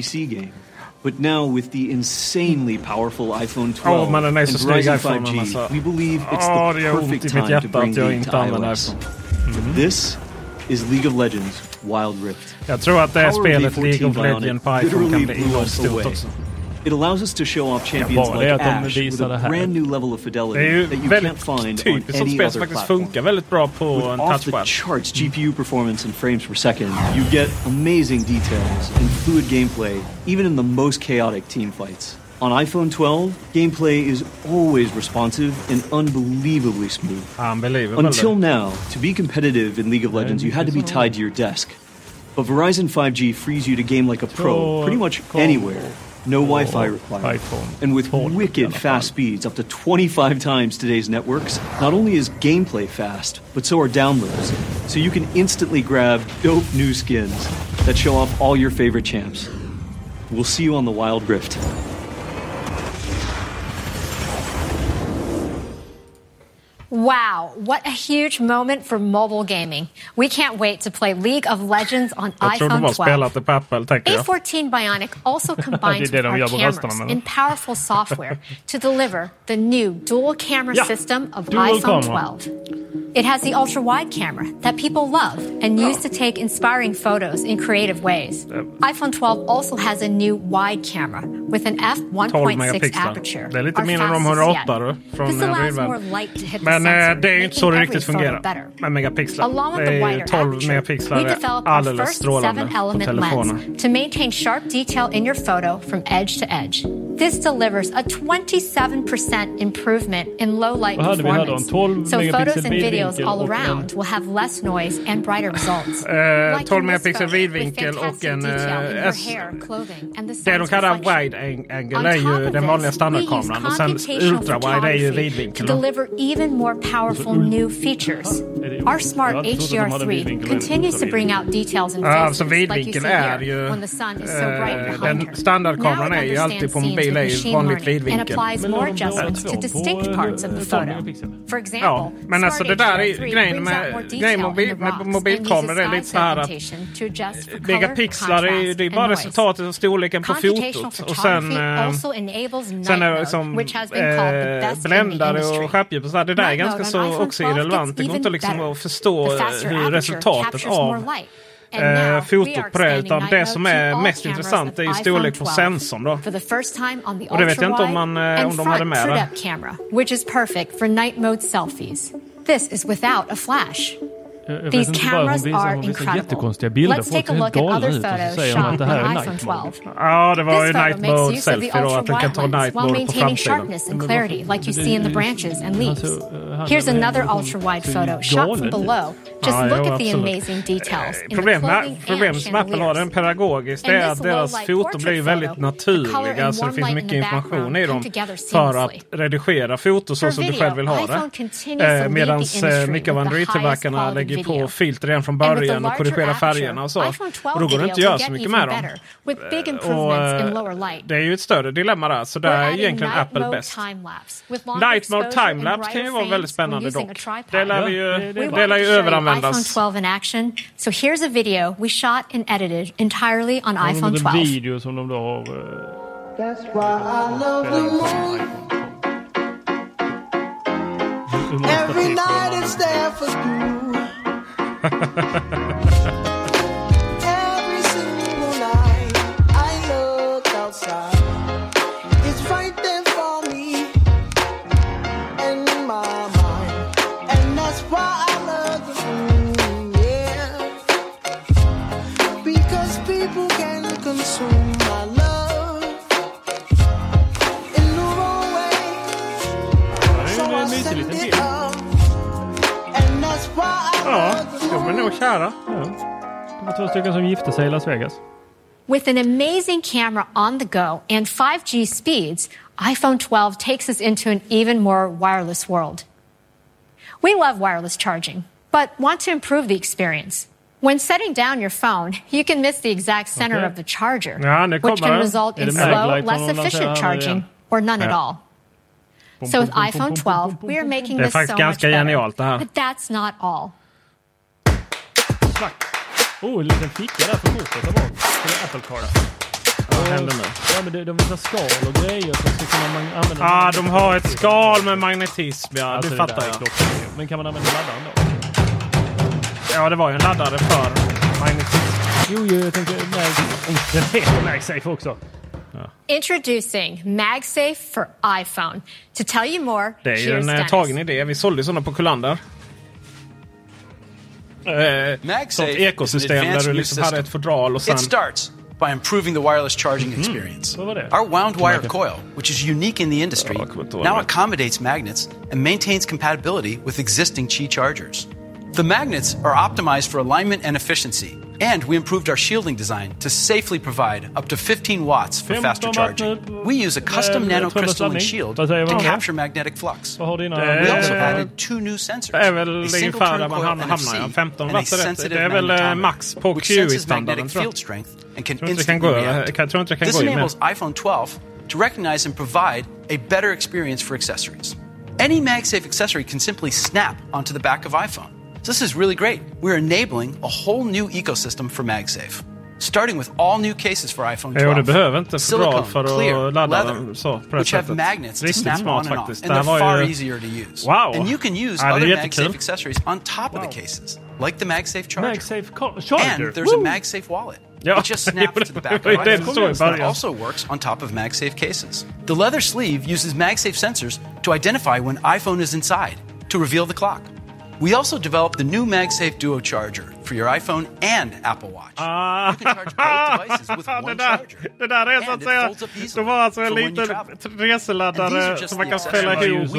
But now with the insanely powerful iPhone 12 Åh, men den är and iPhonen, 5G, alltså. we believe it's Åh, the det gör ont i perfect time to bring att the jag game inte to iOS. iPhone. Mm-hmm. This is League of Legends Wild Rift. Jag tror att det är Power of spelet A14 League of Legends på iPhone kan literally bli blew us stort away. också. It allows us to show off champions like Ashe with a brand new level of fidelity that you can't find on any other platform. funkar väldigt bra på With off the charts GPU performance and frames per second, you get amazing details and fluid gameplay, even in the most chaotic team fights. On iPhone 12, gameplay is always responsive and unbelievably smooth. Unbelievable. Until now, to be competitive in League of Legends, you had to be tied to your desk. But Verizon 5G frees you to game like a pro pretty much anywhere. No Wi Fi required. And with wicked fast speeds, up to 25 times today's networks, not only is gameplay fast, but so are downloads. So you can instantly grab dope new skins that show off all your favorite champs. We'll see you on the Wild Rift. Wow, what a huge moment for mobile gaming. We can't wait to play League of Legends on Jag tror de iPhone har 12. spelat det på Apple, tänker jag. A14 Bionic also combines Det det with our cameras in powerful software to deliver the new dual camera Ja, system of dual iPhone camera. 12. It has the ultra wide camera that people love and use to take inspiring photos in creative ways. Ehm. iPhone 12 also has a new wide camera with an f1.6 aperture. Det är lite mindre än de fastest 108 yet. då, från This allows more light to hit the Men eh, det är ju inte så det riktigt fungerar med megapixlar. Det är 12 megapixlar är alldeles strålande på telefonen. To maintain sharp detail in your photo from edge to edge. This delivers a 27% improvement in low light performance. So photos and videos all around will have less noise and brighter results. eh, 12 megapixel vidvinkel och en eh, S. Det de kallar wide angle är ju den vanliga standardkameran och sen ultra wide är ju vidvinkeln more powerful new features. Our smart HDR3 continues to bring out details and ja, alltså vidvinkeln like eh, är ju... So den standardkameran är ju alltid på mobil är ju vanligt vidvinkel. Ja, men alltså det där är grejen med, grejen med, med mobilkameror är lite så här att megapixlar är ju bara resultatet av storleken på fotot och sen, eh, sen är det liksom eh, bländare och skärpdjup och så här. Det där är ganska så också irrelevant. Det går inte liksom att förstå eh, hur resultatet av eh, fotot på det. Utan det som är mest intressant är ju storlek på sensorn då. Och det vet jag inte om, man, eh, om de hade med det. Eh, jag These inte cameras hon visar, hon visar incredible. jättekonstiga bilder. Let's take a look at other photos shot with iPhone 12. Ja, det var ju night mode selfie då, att den kan ta night mode på framsidan. Here's another ultra wide photo shot from below. Just look at the amazing details. Problemet med Apple har den pedagogiskt alltså, det är att deras foton blir väldigt naturliga så det finns mycket information i dem för att redigera foton så som du själv vill ha det. Medan mycket av Android-tillverkarna lägger ju på filter redan från början och korrigera färgerna och så. Och då går det inte att göra så mycket med dem. Eh, och eh, det är ju ett större dilemma där, så där är egentligen Apple bäst. Light mode timelapse kan ju vara väldigt spännande dock. Det lär ju, det lär ju överanvändas. So here's a video vi shot and edited entirely on iPhone 12. video som de då har... Eh, That's why I love the moon. Every night it's there for you. ha ha ha ha ha är nog kära. Det var två stycken som gifte sig i Las Vegas. With an amazing camera on the go and 5G speeds, iPhone 12 takes us into an even more wireless world. We love wireless charging, but want to improve the experience. When setting down your phone, you can miss the exact center Okay. of the charger, Ja, which can result in slow, less som de lanserar efficient charging or none at all. So with iPhone 12, we are making this so much better. genialt det här. But that's not all. Oh, en liten ficka där för kortet där bak. Till Apple Card. Vad händer nu? Ja, men det, de visar skal och grejer som ska kunna man använda. Ja, ah, de har ett skal med magnetism, ja. Alltså, det det fattar jag. Men kan man använda laddaren då? Ja, det var ju en laddare för magnetism. Jo, jo, jag tänkte Mag... Oh, den heter MagSafe också. Introducing MagSafe for iPhone. To tell you more, Det är ju en eh, Dennis. tagen idé. Vi sålde sådana på Kullander. Eh, sånt ekosystem där du liksom hade ett fodral och sen... It starts by improving the wireless charging experience. Vad var det? Our wound wire coil, which is unique in the industry, Ja, jag kommer inte ihåg now accommodates magnets and maintains compatibility with existing Qi chargers. The magnets are optimized for alignment and efficiency, And we improved our shielding design to safely provide up to 15 watts for faster charging. We use a custom nanocrystalline shield to capture magnetic flux. Vad har dina... We also added two new sensors. Det är väl a single turn coil. NFC hamnar ja. 15 and a sensitive Det är väl eh, magnetometer, which senses magnetic field strength and can tror inte det kan instantly react. jag tror inte det kan This gå i mer. enables iPhone 12 to recognize and provide a better experience for accessories. Any MagSafe accessory can simply snap onto the back of iPhone. So this is really great. We're enabling a whole new ecosystem for MagSafe. Starting with all new cases for iPhone 12. Jo, det behöver inte för Silicone, för att clear, ladda leather, den så på det which have sättet. magnets to snap smart on and off. And they're far ju... easier to use. Wow! And you can use Ja, other. MagSafe accessories on top of the cases, like the MagSafe charger. MagSafe charger. And there's Woo! a MagSafe wallet. Ja, it just snaps to the back of ju det iPhone. som stod It also works on top of MagSafe cases. The leather sleeve uses MagSafe sensors to identify when iPhone is inside to reveal the clock. We also developed the new MagSafe Duo charger for your iPhone and Apple Watch. Ah. You can charge both devices with det, one där, charger. det där är så att säga... Det var alltså en liten reseladdare som man kan fälla ihop.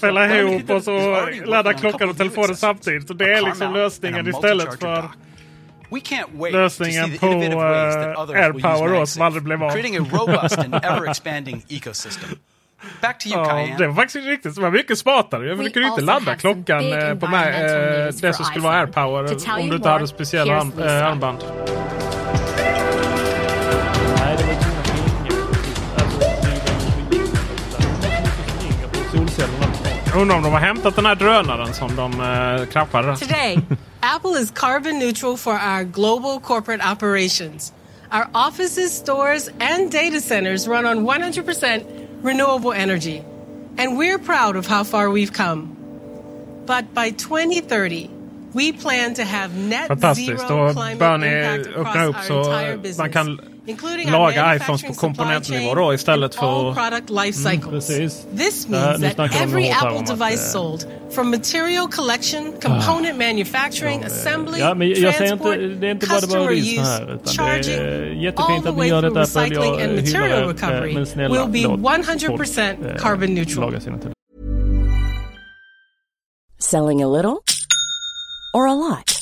Fälla ihop och så ladda klockan och telefonen samtidigt. Så det är liksom lösningen istället för. We can't wait to see lösningen the på innovative use AirPower då, som aldrig blev av. creating a robust and ever-expanding ecosystem. Back to you, Ja, det var faktiskt riktigt. Det var mycket smartare. Jag kunde inte ladda klockan eh, på mig, environmental eh, det som skulle vara. AirPower om du inte more, hade speciella arm, eh, armband. Solcellerna. Undrar om de har hämtat den här drönaren som de eh, kraschade. Today, Apple is carbon neutral for our global corporate operations. Our offices, stores, and data centers run on 100% renewable energy. And we're proud of how far we've come. But by 2030, we plan to have net Fantastiskt. zero climate impact across our entire business, man kan including our laga iPhones på manufacturing supply komponentnivå chain då istället and all för... product life Mm, cycles. precis. This means nu that every Apple om att, device eh, sold, from material collection, component manufacturing, assembly, Ja, men jag säger transport, inte, det är inte bara det customer bara use, här. Utan det charging, är all jättefint the att ni way gör through detta. Apple. recycling Jag and hyllar material det. recovery Men snälla, will be låt 100% folk, eh, carbon neutral. laga sina. Selling a little or a lot?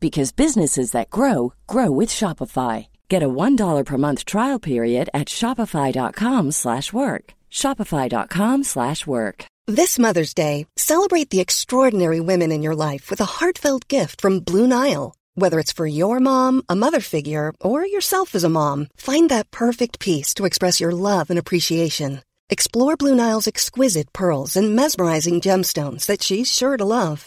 because businesses that grow grow with Shopify. Get a $1 per month trial period at shopify.com/work. shopify.com/work. This Mother's Day, celebrate the extraordinary women in your life with a heartfelt gift from Blue Nile. Whether it's for your mom, a mother figure, or yourself as a mom, find that perfect piece to express your love and appreciation. Explore Blue Nile's exquisite pearls and mesmerizing gemstones that she's sure to love.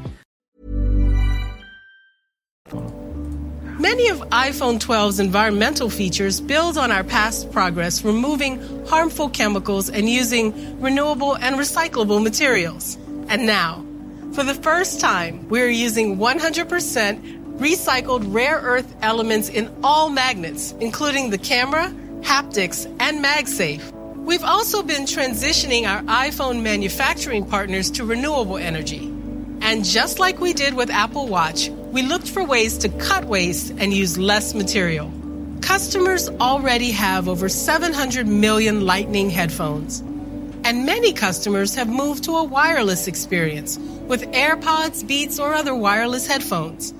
Many of iPhone 12's environmental features build on our past progress removing harmful chemicals and using renewable and recyclable materials. And now, for the first time, we're using 100% recycled rare earth elements in all magnets, including the camera, haptics, and MagSafe. We've also been transitioning our iPhone manufacturing partners to renewable energy. And just like we did with Apple Watch, we looked for ways to cut waste and use less material. Customers already have over 700 million Lightning headphones. And many customers have moved to a wireless experience with AirPods, Beats, or other wireless headphones.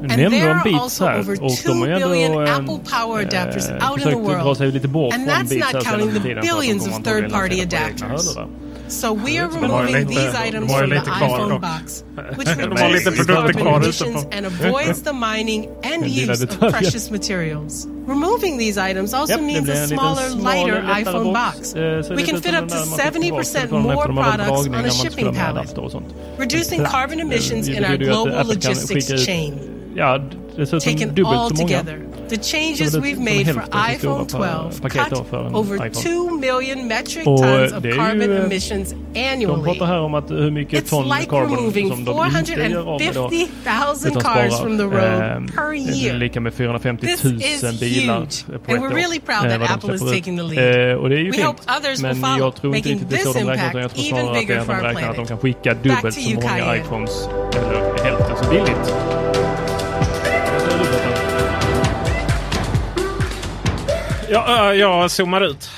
And there are also over och 2 de har ju billion ändå Apple Power adapters eh, out in the world. sig lite bort And that's not counting the tiden för att billions of third party relatera på egna adapters. So we are De har ju removing lite- these items from the iPhone box, which De har lite reduces carbon emissions and avoids the mining and use of precious materials. Removing these items also det means a smaller, lighter iPhone box. box. Eh, We can fit up to där man fick tillbaka 70% more efter de hade products on a shipping skulle ha med pallet, adapter och sånt. reducing carbon emissions in our betyder ju att global logistics chain. Taken all together, the changes det- we've made for hälften så stora iPhone 12 cut over iPhone. 2 million metric tons of ju, carbon eh, emissions De annually. pratar här om att hur mycket It's ton like carbon removing som de inte gör av med då. 450,000 utan cars sparar. from the road Ehm, per year. lika med 450 This 000 is bilar huge, på and ett we're år. really proud eh, that Apple is taking the lead. Eh, och det är ju We fint. hope others will Men follow, jag tror inte making riktigt det är så this de räknar utan jag tror even snarare att bigger for de our räknar att de kan skicka Back dubbelt to så you, många iPhones eller hälften så billigt. Ja, jag zoomar ut.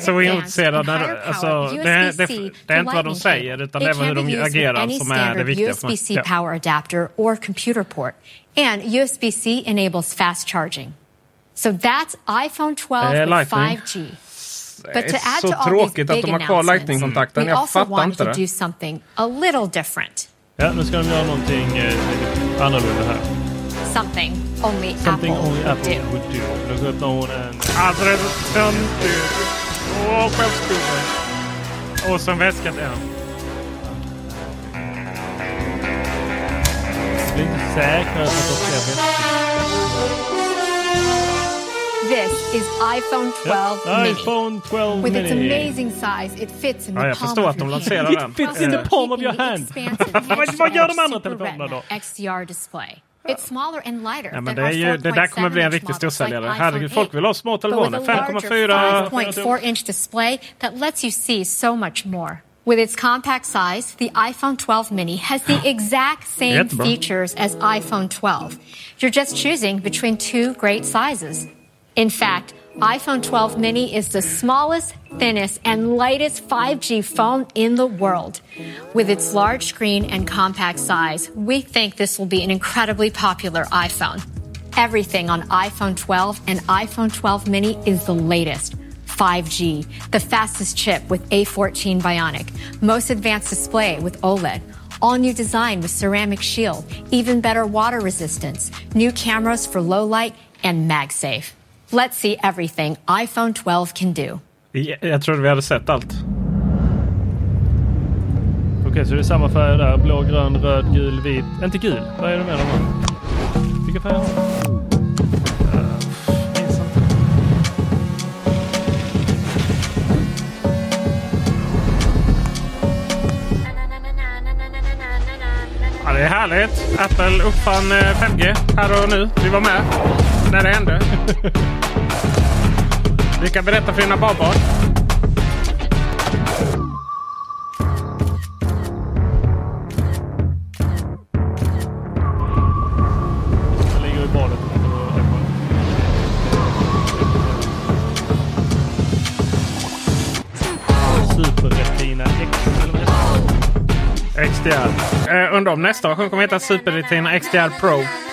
så ointresserad är alltså, det, det, det, är inte vad de säger utan det är hur de agerar som är det viktiga. USB-C ja. power adapter or computer port. And USB-C enables fast charging. So that's iPhone 12 eh, with 5G. Det är så tråkigt att de har kvar Lightning-kontakten. Jag fattar inte det. Ja, nu ska de göra någonting eh, annorlunda här. Something only Something Apple only would Apple do. would do. Nu ska öppna hon en... Alltså det är så töntigt. Åh, skämskudde. Och så en väska till en. Jag blir inte säker på att de ska väska. This is iPhone 12 Ja, mini. iPhone 12 With its amazing size, it fits in the Ja, jag palm förstår of att de lanserar den. It fits in the palm of your hand. Vad- gör de andra telefonerna då? XDR display. It's smaller and lighter Ja, men det, är ju, det där kommer bli en 4.7 riktig like storsäljare. iPhone Herregud, folk 8. vill ha små telefoner. a larger 5,4... 5.4 inch display that lets you see so much more. With its compact size, the iPhone 12 mini has the exact same features as iPhone 12. You're just choosing between two great sizes. In fact, iPhone 12 mini is the smallest, thinnest, and lightest 5G phone in the world. With its large screen and compact size, we think this will be an incredibly popular iPhone. Everything on iPhone 12 and iPhone 12 mini is the latest. 5G, the fastest chip with A14 Bionic, most advanced display with OLED, all new design with ceramic shield, even better water resistance, new cameras for low light, and MagSafe. Let's see everything iPhone 12 can do. Jag, jag trodde vi hade sett allt. Okej, så det är samma färger där. Blå, grön, röd, gul, vit. Inte gul. Vad är det med dem? Vilka färger har de? Ja, det är härligt. Apple uppfann eh, 5G här och nu. Vi var med när det hände. Vi kan berätta för dina barnbarn. XDR. Eh, undrar om nästa version kommer heta Super Retina XDR Pro.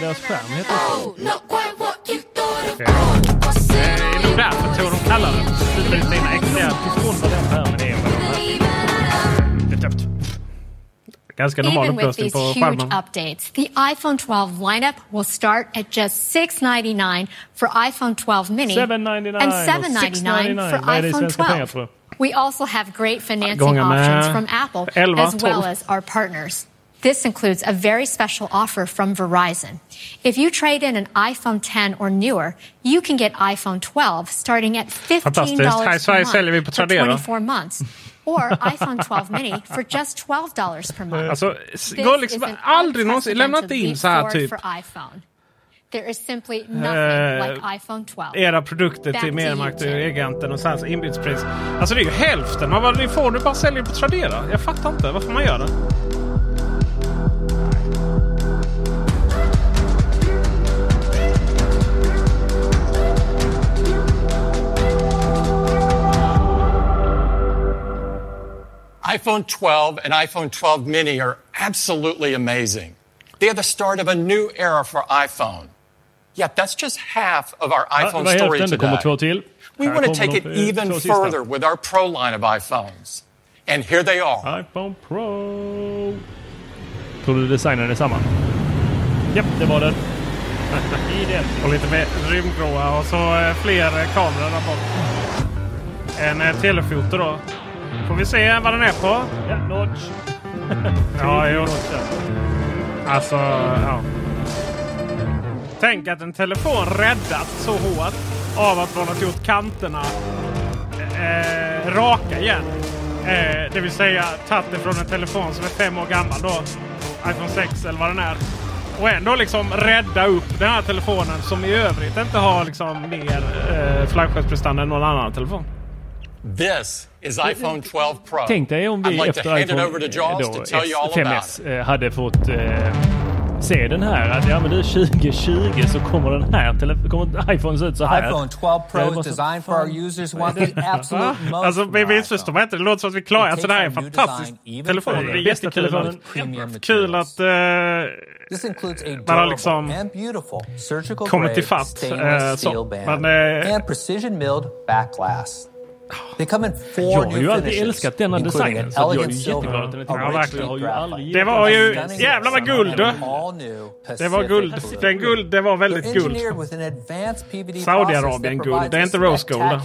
Deras skärm heter? Det är nog därför tror de kallar den Superretina XR. Långt ifrån vad den här, men det är vad den här. Det är tufft. Ganska normal with upplösning these på huge skärmen. updates, the iPhone 12 lineup will start at just 699 for iPhone 12 mini $799 and $799 for $699. Vad är det i iPhone svenska pengar, 12. tror We also have great financing options from Apple 11, as well 12. as our partners. This includes a very special offer from Verizon. If you trade in an iPhone 10 or newer, you can get iPhone 12 starting at $15 Fantastiskt. Här i per month for Tradera. 24 months. Or iPhone 12 mini for just $12 per month. Alltså, s- This gå liksom aldrig någonsin, lämna inte in så här typ. There is simply nothing Eh, like iPhone 12. era produkter Back till Mediamarkt och. Elgiganten och sen inbjudspris. Alltså det är ju hälften av vad ni får du bara säljer på Tradera. Jag fattar inte varför man gör det. iPhone 12 and iPhone 12 mini are absolutely amazing. They are the start of a new era for iPhone. Yet that's just half of our iPhone det var story hälften. Det kommer today. We want to take it even further with our Pro line of iPhones. And here they are. iPhone Pro. Tror du designen är samma? Japp, det var den. Identisk. Och lite mer rymdgråa och så eh, fler kameror där bak. En eh, telefoto då. Får vi se vad den är på. Ja, notch. Ja, jo. Alltså, ja. Tänk att en telefon räddats så hårt av att man har gjort kanterna eh, raka igen. Eh, det vill säga tagit det från en telefon som är fem år gammal då. iPhone 6 eller vad den är. Och ändå liksom rädda upp den här telefonen som i övrigt inte har liksom mer eh, flaggskeppsprestanda än någon annan telefon. This is iPhone 12 Pro. Tänk dig om vi I'd like to efter hand it iPhone over to eh, Jaws då, to tell you all about it. 5S eh, hade fått eh, se den här. Att, ja men du 2020 så kommer den här kommer iPhone se ut så här. iPhone 12 Det Pro is designed for our users who want the absolute most Alltså missförstår mig inte. Det låter som att vi klarar Alltså det här är en fantastisk telefon. Det är Bästa jättekul. telefonen. Kul att eh, This includes a man har durable liksom and beautiful surgical kommit grade ifatt. stainless eh, steel så. band Men eh, and precision milled back glass. Det kom en Jag har ju alltid älskat denna designen, så jag är jätteglad att den är tillbaka. Ja, verkligen. Det var ju... Jävlar vad guld! Det var guld. Den guld, det var väldigt guld. Saudiarabien-guld. Det är inte rose gold.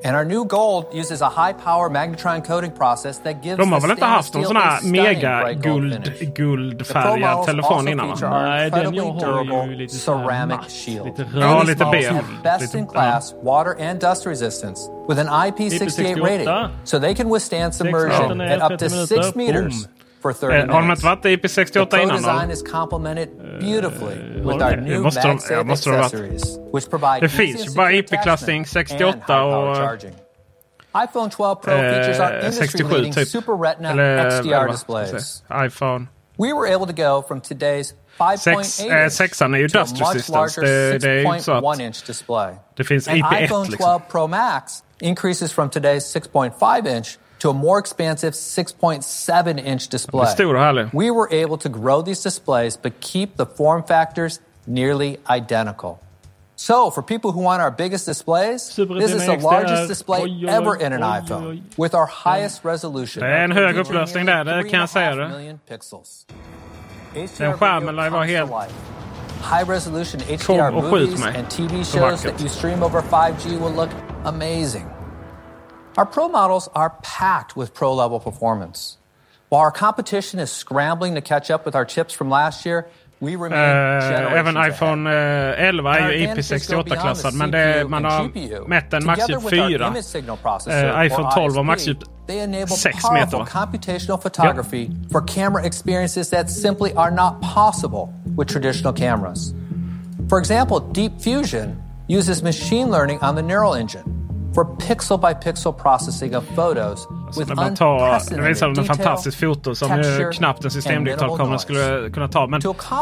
Spectacular luster. And our new gold uses a high power magnetron coating process that gives De har the väl inte stainless haft någon steel sån a här mega guld, finish. The Pro guldfärgad telefon also innan va? feature our Nej, den jag incredibly har ju durable lite ceramic matt, shield. lite And röd. Ja, these lite models beige. Best in class water and dust resistance with an IP68 rating, so they can withstand submersion at up to six minuter. meters for 30 Eh, Har de minutes. inte varit i IP68 innan design is complemented beautifully with our new måste de- ja, måste de accessories, which provide Det finns ju and bara IP-klassning 68 high-power och- charging. iPhone 12 Pro features our Eh, 67 industry-leading typ. Super Retina Eller XDR displays. iPhone. We were able to go from today's 5.8 Sex, eh, inch sexan är ju dust much resistance. larger Det, det är ju så 6.1 att inch display. det finns And IP1 iPhone 12 liksom. Pro Max increases from today's 6.5 inch to a more expansive 6.7 inch display. Det är stor och. We were able to grow these displays but keep the form factors nearly identical. So, for people who want our biggest displays, this is the largest uh, display oj, oj, ever in an iPhone with our highest resolution. Det är en hög upplösning där, det kan jag säga det. million pixels. Den skärmen lär vara helt... High resolution HDR Kom och skjut movies and TV shows that you stream over 5G will look amazing. Our Pro models are packed with pro level performance. While our competition is scrambling to catch up with our chips from last year, we remain generations även iPhone eh, 11 är ju advantages go beyond the IP68-klassad men det, man har mätt en maxdjup 4. image signal processor, Eh, iPhone or 12 har maxdjup They enable 6 powerful meter. computational photography for camera experiences that simply are not possible with traditional cameras. For example, Deep Fusion uses machine learning on the neural engine for pixel by pixel processing of photos with bara tar, det unprecedented visar en fantastisk foto som texture, knappt en and systemdigitalkamera minimal skulle kunna ta. Men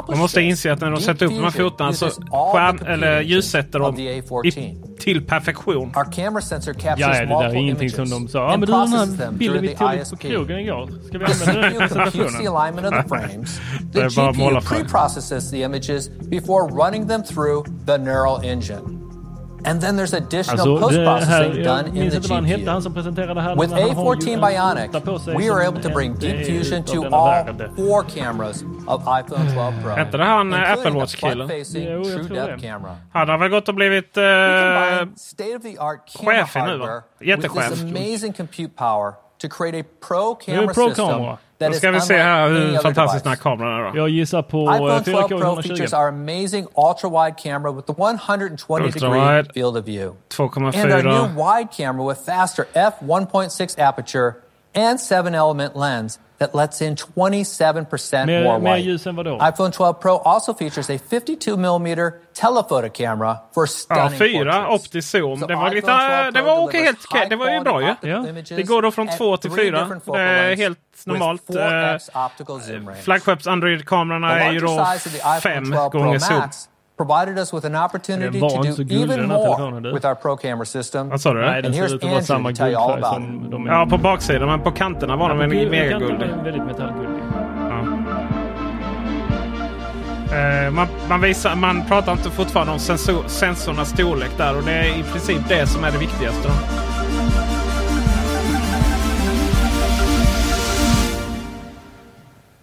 man måste inse att när de sätter upp de här fotona så skärm, eller ljussätter de i, A14. till perfektion. Our camera sensor captures Ja, det där är ingenting som de sa. Ja, men du den processes här bilden through vi the tog på krogen igår. Ska vi använda den i presentationen? Det är bara GPU målarfärg. pre-processes And then there's additional Alltså, post-processing jag done in the inte vad han hette, GPU. han som presenterade här. With men han har ju A14 en Bionic, skjorta på sig we som are able to bring Deep Fusion to denna all världen. four cameras of iPhone 12 Pro. Hette det han eh, including Apple a Watch-killen? front-facing Jo, jag true tror depth det. camera. Han har väl gått och blivit eh, State-of-the-art camera chef nu va? hardware with Jättechef. this amazing compute power to create a pro camera system pro-kamera. that Då is ska vi unlike se här any hur other fantastisk den device. här kameran är då. Jag gissar på iPhone eh, 12 Pro 4K features our amazing ultra-wide camera with the 120 degree Ultra-wide. field of view. 2,4. And our new wide camera with faster f1.6 aperture and 7-element lens that lets in 27% Mer- more mer light. ljus än vadå? iPhone 12 Pro also features a 52 millimeter telephoto camera for Ja, stunning fyra portraits. optisk zoom. So Det var lite, iPhone 12 det var okej, helt, det var ju bra ju. Ja. Det går då från at 2 till three 4. different Det focal är lengths helt normalt. 4x Eh, range. Flaggskeps Android-kamerorna är ju då size of the iPhone 5 12 Pro gånger zoom. Provided us with an opportunity to do even more with our Pro camera system. Vad sa du? Nej, den And ser here's ut att vara samma Andrew to tell you all guldfärg about som de Ja, på baksidan, men på kanterna var de Ja, en mega var Väldigt metallguldig. Eh, man, man, visar, man pratar inte fortfarande om sensor, sensornas storlek där och det är i princip det som är det viktigaste. Då.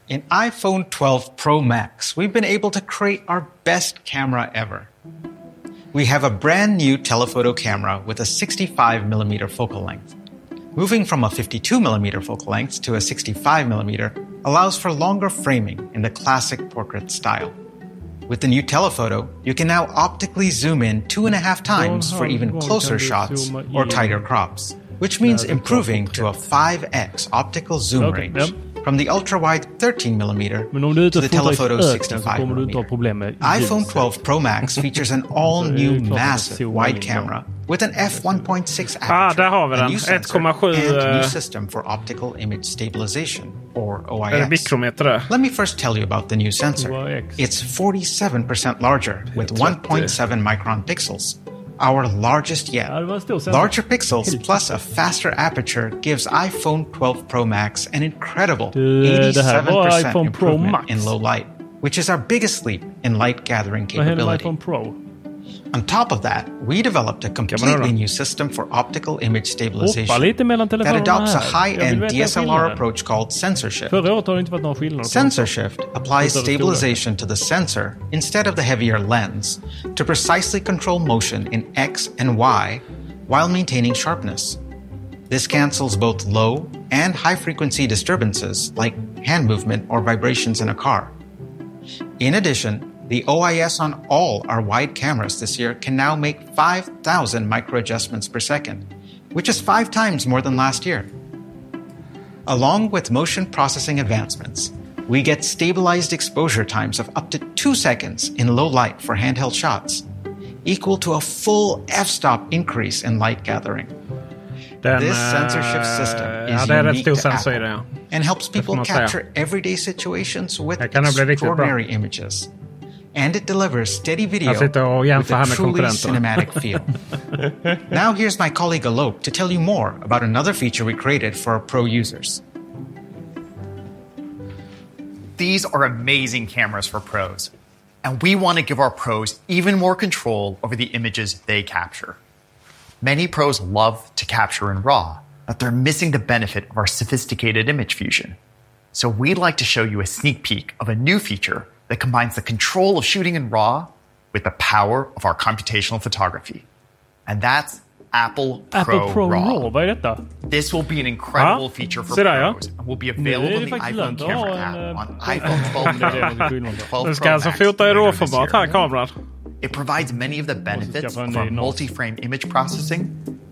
In iPhone 12 Pro Max, we've been able to create our best camera ever. We have a brand new telephoto camera with a 65mm focal length. Moving from a 52mm focal length to a 65mm allows for longer framing in the classic portrait style. With the new telephoto, you can now optically zoom in two and a half times for even closer shots or tighter crops, which means improving to a 5x optical zoom Okay, range yep. from the ultra-wide 13mm Men om du är ute to the telephoto öknen så kommer du inte ha 65mm. iPhone 12 Pro Max features an all-new klart att det massive wide camera with an f1.6 Ah, där har vi a den. new sensor, 1,7, and new eh, system for optical image stabilization, or OIS. Let me first tell you about the new sensor. It's 47% larger with 1.7 micron pixels, our largest yet. Larger pixels plus a faster aperture gives iPhone 12 Pro Max an incredible Du, det här var 87% improvement in low light, which is our biggest leap in light gathering Vad händer med capability. iPhone Pro? On top of that, we developed a completely new system for optical image stabilization Hoppa lite mellan that adopts a här. Jag vill high-end DSLR approach called sensor shift. Förra året har det inte varit några skillnader. Sensor shift applies stabilization to the sensor instead of the heavier lens to precisely control motion in X and Y while maintaining sharpness. This cancels both low and high frequency disturbances like hand movement or vibrations in a car. In addition, the OIS on all our wide cameras this year can now make 5,000 micro adjustments per second, which is five times more than last year. Along with motion processing advancements, we get stabilized exposure times of up to two seconds in low light for handheld shots, equal to a full f stop increase in light gathering. Den, this sensor shift eh, system is rätt unique to Apple det, ja. and helps people capture everyday situations with Det kan nog bli riktigt bra. extraordinary images. And it delivers steady video Jag with a truly cinematic feel. now here's my colleague Alok to tell you more about another feature we created for our pro users. These are amazing cameras for pros. And we want to give our pros even more control over the images they capture. Many pros love to capture in RAW, but they're missing the benefit of our sophisticated image fusion. So we'd like to show you a sneak peek of a new feature that combines the control of shooting in RAW with the power of our computational photography. And that's Apple Pro, Apple Pro RAW. Raw, vad är detta? This will be an incredible feature for se pros and will be available in the iPhone lönt att ha camera app eh, on iPhone 12 Pro and 12 Den ska Pro alltså Max fota i this här, kameran. It provides many of the benefits skaffa en of our ny NAS. multi-frame image processing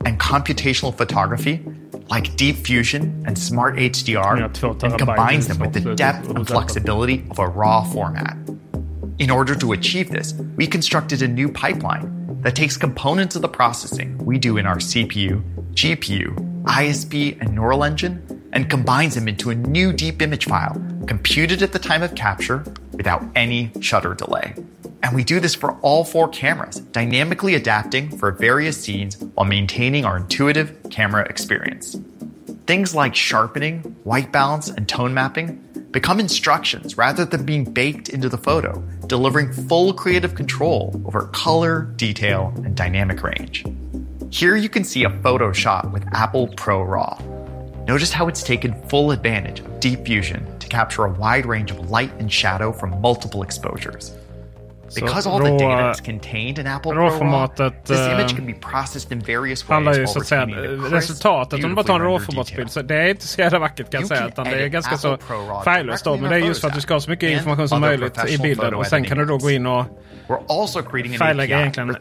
and computational photography, like Deep Fusion and Smart HDR, and combines them with the depth and flexibility of a RAW format. In order to achieve this, we constructed a new pipeline that takes components of the processing we do in our CPU, GPU, ISP, and neural engine and combines them into a new deep image file, computed at the time of capture without any shutter delay. And we do this for all four cameras, dynamically adapting for various scenes while maintaining our intuitive camera experience. Things like sharpening, white balance, and tone mapping become instructions rather than being baked into the photo, delivering full creative control over color, detail, and dynamic range. Here you can see a photo shot with Apple Pro RAW. Notice how it's taken full advantage of deep fusion to capture a wide range of light and shadow from multiple exposures. Because all the data is contained in Apple Pro RAW, this eh, image can be processed in various ways handlar ju så att säga crisp, resultatet. Om du bara tar en råformatsbild så det är inte så jävla vackert kan jag säga. Utan det är ganska så färglöst. Men det är just för att du ska ha så mycket information som möjligt i bilden. Och sen kan du då gå in och färglägga egentligen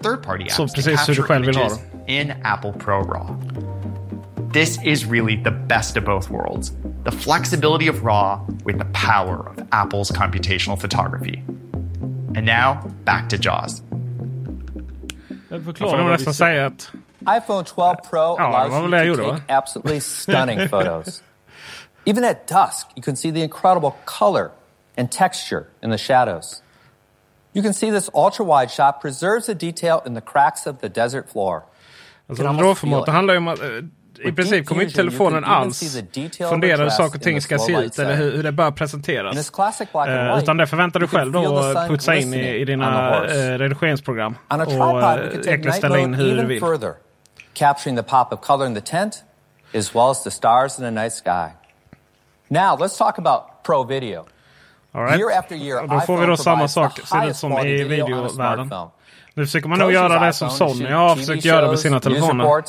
så precis hur du själv vill ha images dem. in Apple Pro RAW. This is really the best of both worlds. The flexibility of RAW with the power of Apple's computational photography. And now, back to Joz. Jag får nog nästan säga att iPhone 12 Pro Ja, allows you väl det jag to gjorde, va? take absolutely stunning photos. Even at dusk, you can see the incredible color and texture in the shadows. You can see this ultra-wide shot preserves the detail in the cracks of the desert floor. Alltså, can almost feel råformatet it. handlar ju om att eh, I princip kommer inte telefonen alls fundera hur saker och ting ska se ut eller hur, hur det bör presenteras. Uh, utan det förväntar du själv då att putsa in i, i dina uh, redigeringsprogram och egentligen eh, ställa in hur du vill. Capturing the pop of color in the tent as well as the stars in the night sky. Now let's talk about pro video. All right. Year after year, då får vi då samma sak, ser ut som i videovärlden. Nu försöker man nog göra det som Sony har försökt göra med sina telefoner.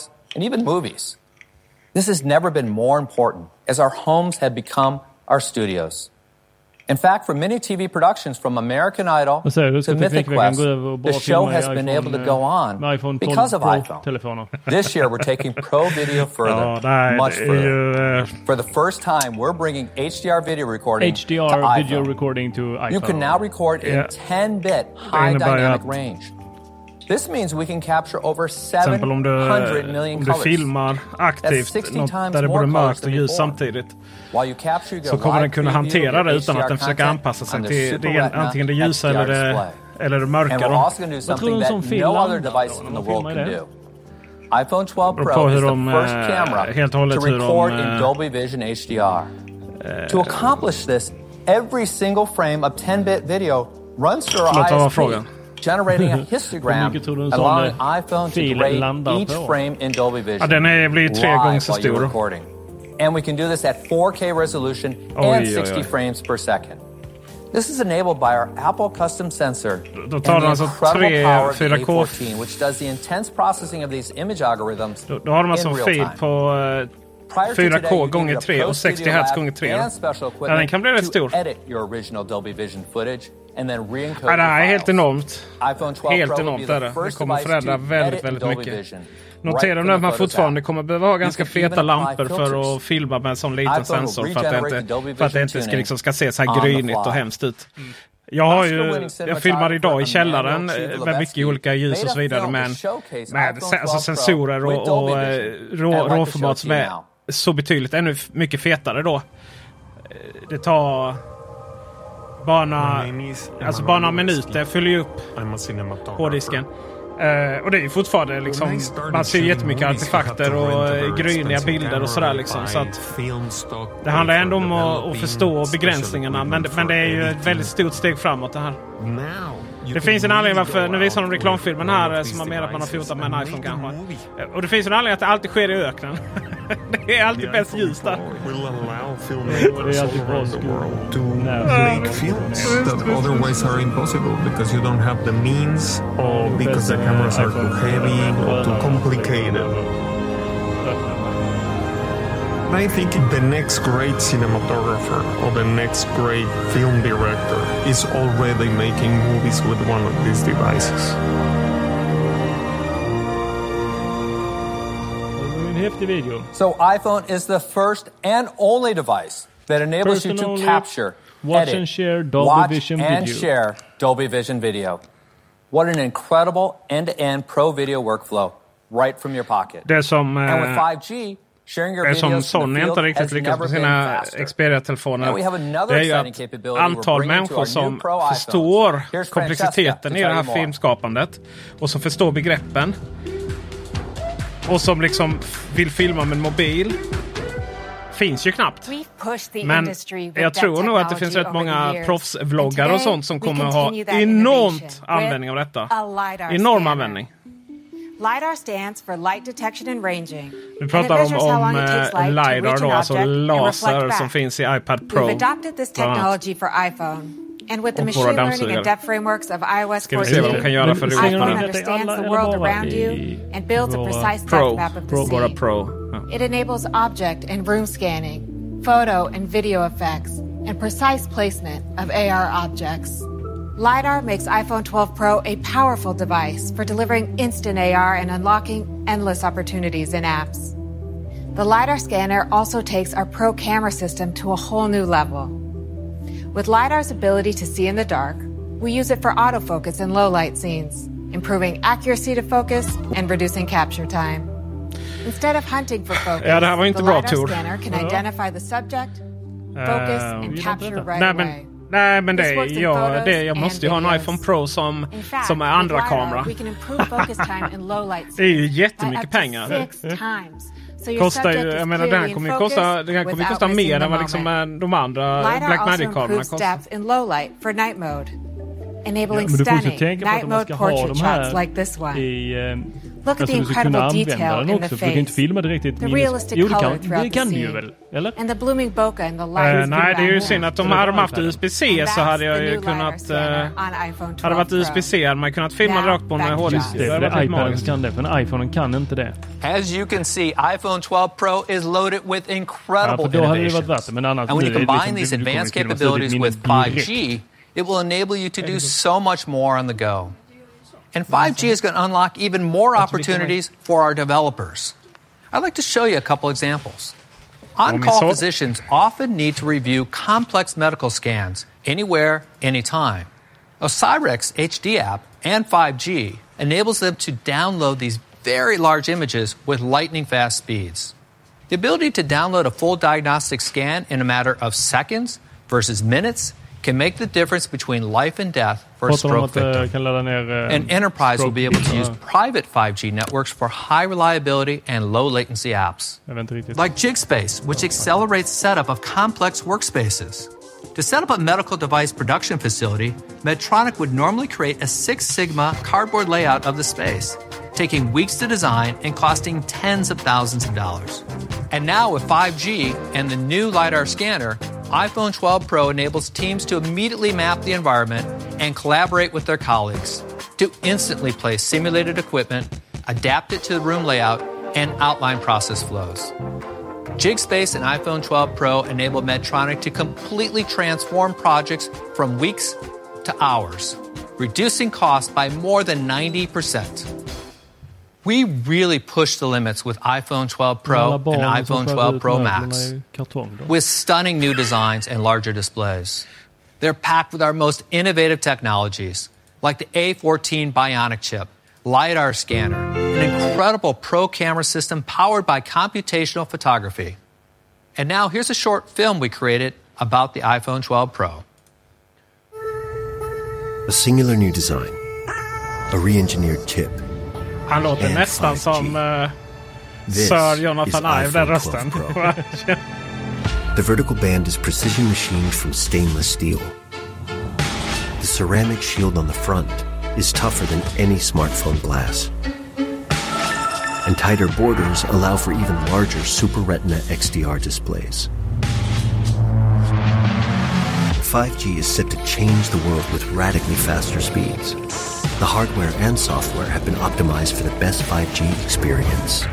This has never been more important as our homes have become our studios. In fact, for many TV productions from American Idol Vad säger du? Ska to Mythic Quest, gå över och bara the show has been iPhone, able to eh, go on med iPhone 12 because of iPhone. This year, we're taking Pro Video further, Ja, much further. For the first time, we're bringing HDR video recording to video iPhone. recording to iPhone. You can now record in 10-bit high dynamic range. This means we can capture over 700 om du, om du filmar aktivt något där det är både mörkt och ljus samtidigt så kommer den kunna hantera det utan att den försöker anpassa sig till det, antingen det ljusa eller det, eller det mörka. Vad tror du en sån film landar? iPhone 12 Pro is the first eh, camera to record eh, in Dolby Vision HDR. To accomplish this, every single frame of 10-bit video runs through our ISP generating a histogram allowing iPhone to grade each frame in Dolby Vision. Ja, den är, blir tre live gånger så while you're stor. recording. And we can do this at 4K resolution Oj, and oj, 60 oj. frames per second. This is enabled by our Apple custom sensor Då and tar the den alltså incredible tre power of the 4K. A14, which does the intense processing of these image algorithms Då, då har de alltså in en real fil time. på Prior eh, to today, 4K you gånger needed a 3 Pro och 60 Studio Hz gånger 3. and special Ja, den kan bli rätt to stor. Ja, det här är helt enormt. Helt enormt är det. Det kommer förändra väldigt, väldigt mycket. Notera nu att man fortfarande kommer behöva ha ganska feta lampor för att filma med en sån liten sensor. För att det inte, för att det inte ska, liksom ska se så här grynigt och hemskt ut. Jag, har ju, jag filmar idag i källaren med mycket olika ljus och så vidare. Men med alltså sensorer och, och, eh, rå, råformat som är så betydligt ännu mycket fetare då. Eh, det tar bara några, alltså bara några minuter fyller ju upp hårddisken. Eh, och det är ju fortfarande liksom, man ser jättemycket artefakter och gryniga bilder och sådär liksom. Så att det handlar ändå om att, att förstå begränsningarna. Men, men det är ju ett väldigt stort steg framåt det här. Det finns en anledning varför, nu visar de reklamfilmen här eh, som man menar att man har fotat med en iPhone kanske. Eh, Och det finns en anledning att det alltid sker i öknen. det är alltid bäst ljus där. Det är alltid all bra around And I think the next great cinematographer or the next great film director is already making movies with one of these devices. Det var ju en video. So iPhone is the first and only device that enables First you to capture, watch edit, and share Dolby watch Vision and video. share Dolby Vision video. What an incredible end-to-end pro video workflow right from your pocket. Det som... And with Eh, 5G, Sharing your Det är som videos from Sony inte riktigt lyckats med sina. Xperia-telefoner. Det är ju att antal människor som förstår komplexiteten i det här filmskapandet och som förstår begreppen och som liksom vill filma med en mobil finns ju knappt. Men jag tror nog att det finns rätt många proffsvloggar och sånt som kommer att ha enormt användning av detta. Enorm användning. LiDAR stands for light detection and ranging. Vi pratar om, om eh, LiDAR då, alltså laser som finns i iPad Pro. We've adopted this technology for iPhone. And with the machine learning and depth frameworks of iOS Ska vi se vad de 14, kan iPhone understands the world around you and builds a precise depth map of the scene. Pro. It enables object and room scanning, photo and video effects, and precise placement of AR objects. LiDAR makes iPhone 12 Pro a powerful device for delivering instant AR and unlocking endless opportunities in apps. The LiDAR scanner also takes our Pro camera system to a whole new level. With LiDAR's ability to see in the dark, we use it for autofocus in low light scenes, improving accuracy to focus and reducing capture time. Instead of hunting for focus, Ja, det här var inte the bra, LiDAR scanner can Ja. identify the subject, focus, Eh, and capture right nej, away. Nej men det, jag, det, jag måste ju ha en iPhone Pro som, fact, som är andra kamera. det är ju jättemycket pengar. Kostar ju, jag menar den här kommer ju kosta, den här kommer kosta mer än vad liksom eh, de andra Blackmagic-kamerorna kostar. Ja, men du får också tänka på att man ska ha de här i eh, Look at alltså the incredible detail in också the för du kan inte face. filma direkt i ett The minus... realistic Jo, det color kan, throughout det the kan du ju scene. väl? Eller? And the blooming bokeh and the Eh, lights nej, det är ju synd att de hade de haft USB-C så hade jag ju kunnat... IPhone hade det varit 12 Pro. USB-C hade man kunnat filma Now, rakt på en HD. Just Det för iPaden kan det, för iPhonen kan inte det. As you can see, iPhone 12 Pro is loaded with Ja, incredible för då hade det varit värt det. Men annars And when you combine liksom, these advanced capabilities with minne direkt. 5G, it will enable you to do so much more on the go. And 5G is going to unlock even more opportunities for our developers. I'd like to show you a couple examples. On call physicians often need to review complex medical scans anywhere, anytime. OsiriX HD app and 5G enables them to download these very large images with lightning fast speeds. The ability to download a full diagnostic scan in a matter of seconds versus minutes can make the difference between life and death for a Pratar de om stroke att victim. eh, kan ladda ner... eh, And enterprise will be able to use private 5G networks for high reliability and low latency apps. Jag vet inte riktigt. Like Jigspace, which accelerates setup of complex workspaces. To set up a medical device production facility, Medtronic would normally create a Six Sigma cardboard layout of the space, taking weeks to design and costing tens of thousands of dollars. And now with 5G and the new LiDAR scanner, iPhone 12 Pro enables teams to immediately map the environment and collaborate with their colleagues to instantly place simulated equipment, adapt it to the room layout, and outline process flows. Jigspace and iPhone 12 Pro enable Medtronic to completely transform projects from weeks to hours, reducing costs by more than 90%. We really push the limits with iPhone 12 Pro and iPhone 12 Pro Max i kartong då. with stunning new designs and larger displays. They're packed with our most innovative technologies, like the A14 Bionic chip, LiDAR scanner, an incredible pro camera system powered by computational photography. And now here's a short film we created about the iPhone 12 Pro. A singular new design, a re engineered chip. Han låter nästan 5G. som uh, Sir Jonathan Ive, den rösten. 12 Pro. The vertical band is precision machined from stainless steel. The ceramic shield on the front is tougher than any smartphone glass. And tighter borders allow for even larger Super Retina XDR displays. 5G is set to change the world with radically faster speeds. The hardware and software have been optimized for the best 5G experience.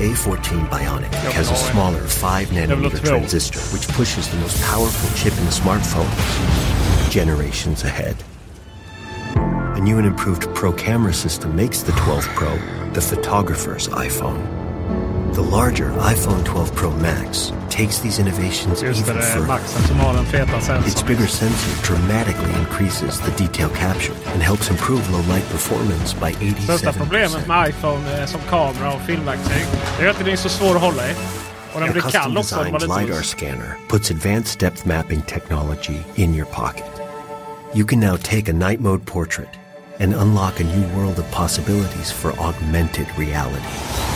A14 Bionic has a smaller 5 nanometer transistor which pushes the most powerful chip in the smartphone generations ahead. A new and improved Pro camera system makes the 12 Pro the photographer's iPhone. The larger iPhone 12 Pro Max takes these innovations Just even further. Maxen som har den feta Its bigger sensor dramatically increases the detail capture and helps improve low light performance by 87%. Största problemet med iPhone eh, som kamera och filmverktyg det är att den är så svår att hålla i. Och den blir kall också. Det var designed LiDAR scanner puts advanced depth mapping technology in your pocket. You can now take a night mode portrait and unlock a new world of possibilities for augmented reality.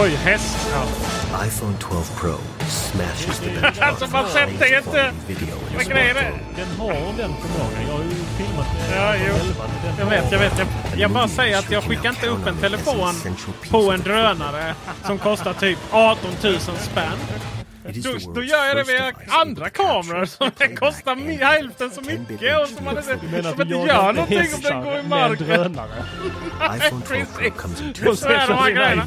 Oj, häst. Ja. iPhone 12 Pro smashes the benchmark Alltså man sätter inte... Vad grejen är? Den har den förmågan. Jag har ju filmat det Ja, jo. Jag vet, jag vet. Jag, jag bara säger att jag skickar inte upp en telefon på en drönare som kostar typ 18 000 spänn. Då, då gör jag det med andra kameror som kostar hälften så mycket och som man inte, som inte gör någonting om den går i med en marken. drönare? iPhone 12 Pro comes in two Och så är de här grejerna.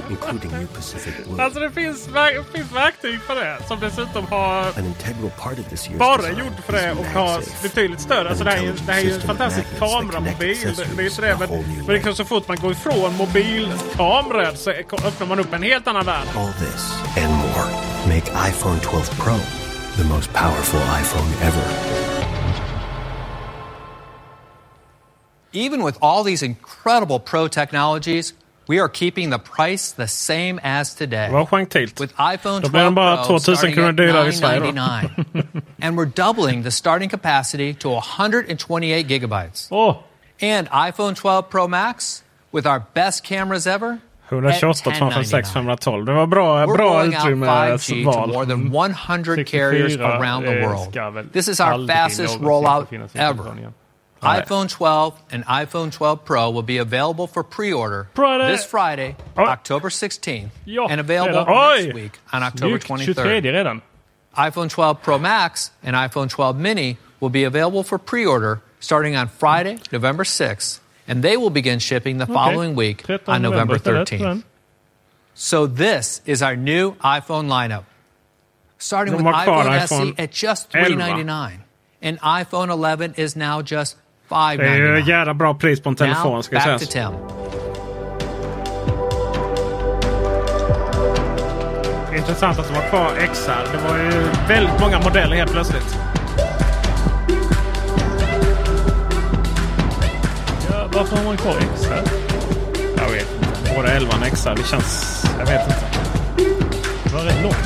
Four finishes, including new Pacific Blue. Alltså det finns, verk- finns verktyg för det som dessutom har An integral part of this year's bara design gjord för det is och har MagSafe, betydligt större. Alltså det här är, det här är ju en fantastisk kameramobil. Det, det är inte det, men, men det kan så fort man går ifrån mobilkameran så öppnar man upp en helt annan värld. All this and more make iPhone 12 Pro the most powerful iPhone ever. Even with all these incredible pro technologies, we are keeping the price the same as today. Gentilt. With iPhone Då 12 blir den bara Pro 2000 starting kronor dyrare i Sverige 999. and we're doubling the starting capacity to 128 gigabytes. Oh. And iPhone 12 Pro Max with our best cameras ever 128 256 512. Det var bra, We're bra rolling out 5G to more than 100 carriers around the world. This is our fastest rollout ever. Telefonen igen. Nej. iPhone 12 and iPhone 12 Pro will be available for pre-order Friday. this Friday, October 16th, Ja, and available redan. Next week on October Snyggt, 23rd. 23 redan. iPhone 12 Pro Max and iPhone 12 Mini will be available for pre-order starting on Friday, November 6th, and they will begin shipping the Okej. following week on November 13th. So this is our new iPhone lineup. Starting De with iPhone, iPhone SE at just 399 and iPhone 11 is now just Det är ju $599. jävla bra pris på en telefon Now, ska sägas. Intressant att de har kvar XR. Det var ju väldigt många modeller helt plötsligt. Ja, varför har man kvar XR? Jag vet inte. Både 11 och XR. Det känns... Jag vet inte. Det var rätt långt.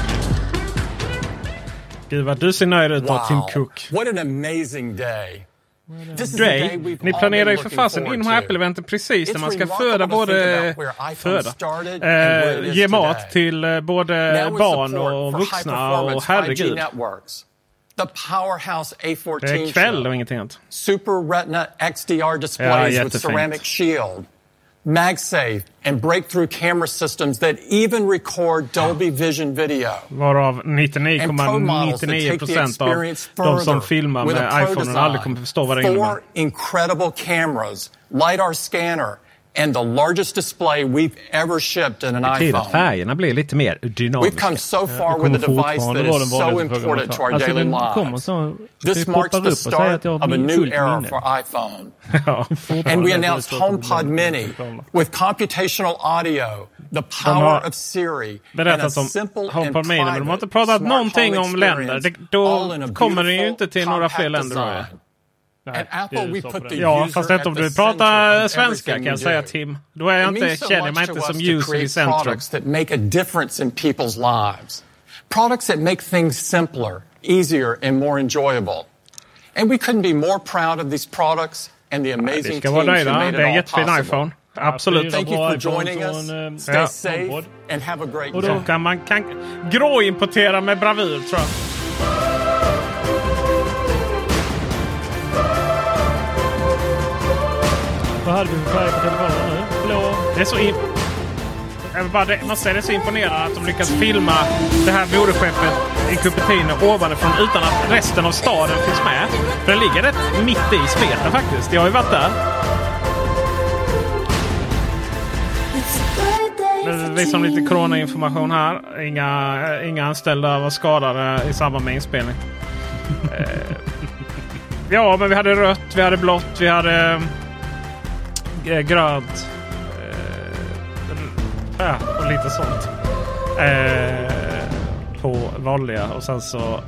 Gud vad du ser nöjd ut då, Tim Cook. What an amazing day. Dre, ni planerar ju för fasen in Apple-eventen precis när man ska föda både... Föda? Eh, ge mat till eh, både barn och vuxna och herregud. The powerhouse A14 det är kväll och ingenting annat. Super Retina XDR displays ja, with ceramic shield. MagSafe, and breakthrough camera systems that even record Dolby Vision video. Varav And pro 99,99 take the procent av experience de som filmar med iPhone aldrig kommer förstå vad det innebär. Four incredible cameras, LiDAR scanner, and the largest display we've ever shipped in an Det betyder att iPhone. färgerna blir lite mer We've dynamiska. come so far Det with a device fortfarande that vara den is so vanligaste frågan. important to our Alltså daily den kommer lives. så... This det marks poppar the upp och säger start att jag of har a min new fullt era minne. for iPhone. Ja. And we announced HomePod Mini with computational audio, the power har of Siri, and a berättat om simple and HomePod Mini, men de har inte private pratat smart någonting home om länder. Det, experience, då all in a kommer den ju beautiful, inte till några fler compact länder. Då. design. Apple, we put the Ja, fast inte om du pratar svenska kan jag säga. Tim. Då är jag inte, so känner jag mig inte som user i centrum. products that make a difference in people's lives. Products that make things simpler, easier, and more enjoyable. And we couldn't be more proud of these products and the amazing ska teams who made Det it är en all jättefin possible. iPhone. Absolut. Thank you for joining us. Eh, Stay Ja. safe and have a great Och day. då kan man kan gråimportera med bravur tror jag. Vad hade vi för färg på telefonen nu? Blå? Det är så in... Jag måste säga, det är så imponerande att de lyckas filma det här moderskeppet i Cupertino ovanifrån utan att resten av staden finns med. För den ligger rätt mitt i smeten faktiskt. Jag har ju varit där. Nu visar de lite coronainformation här. Inga, inga anställda var skadade i samband med inspelning. Eh, ja, men vi hade rött, vi hade blått, vi hade Eh, grönt. Eh, äh, och lite sånt. Eh, på vanliga och sen så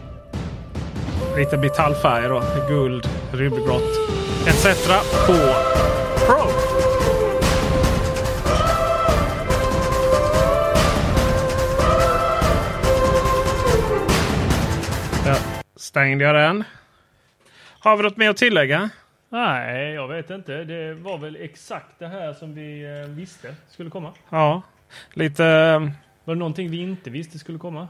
lite metallfärger då. Guld, rymdgrått etc. på Pro. Stängde jag den. Har vi något mer att tillägga? Nej, jag vet inte. Det var väl exakt det här som vi eh, visste skulle komma. Ja, lite... eh, Var det någonting vi inte visste skulle komma?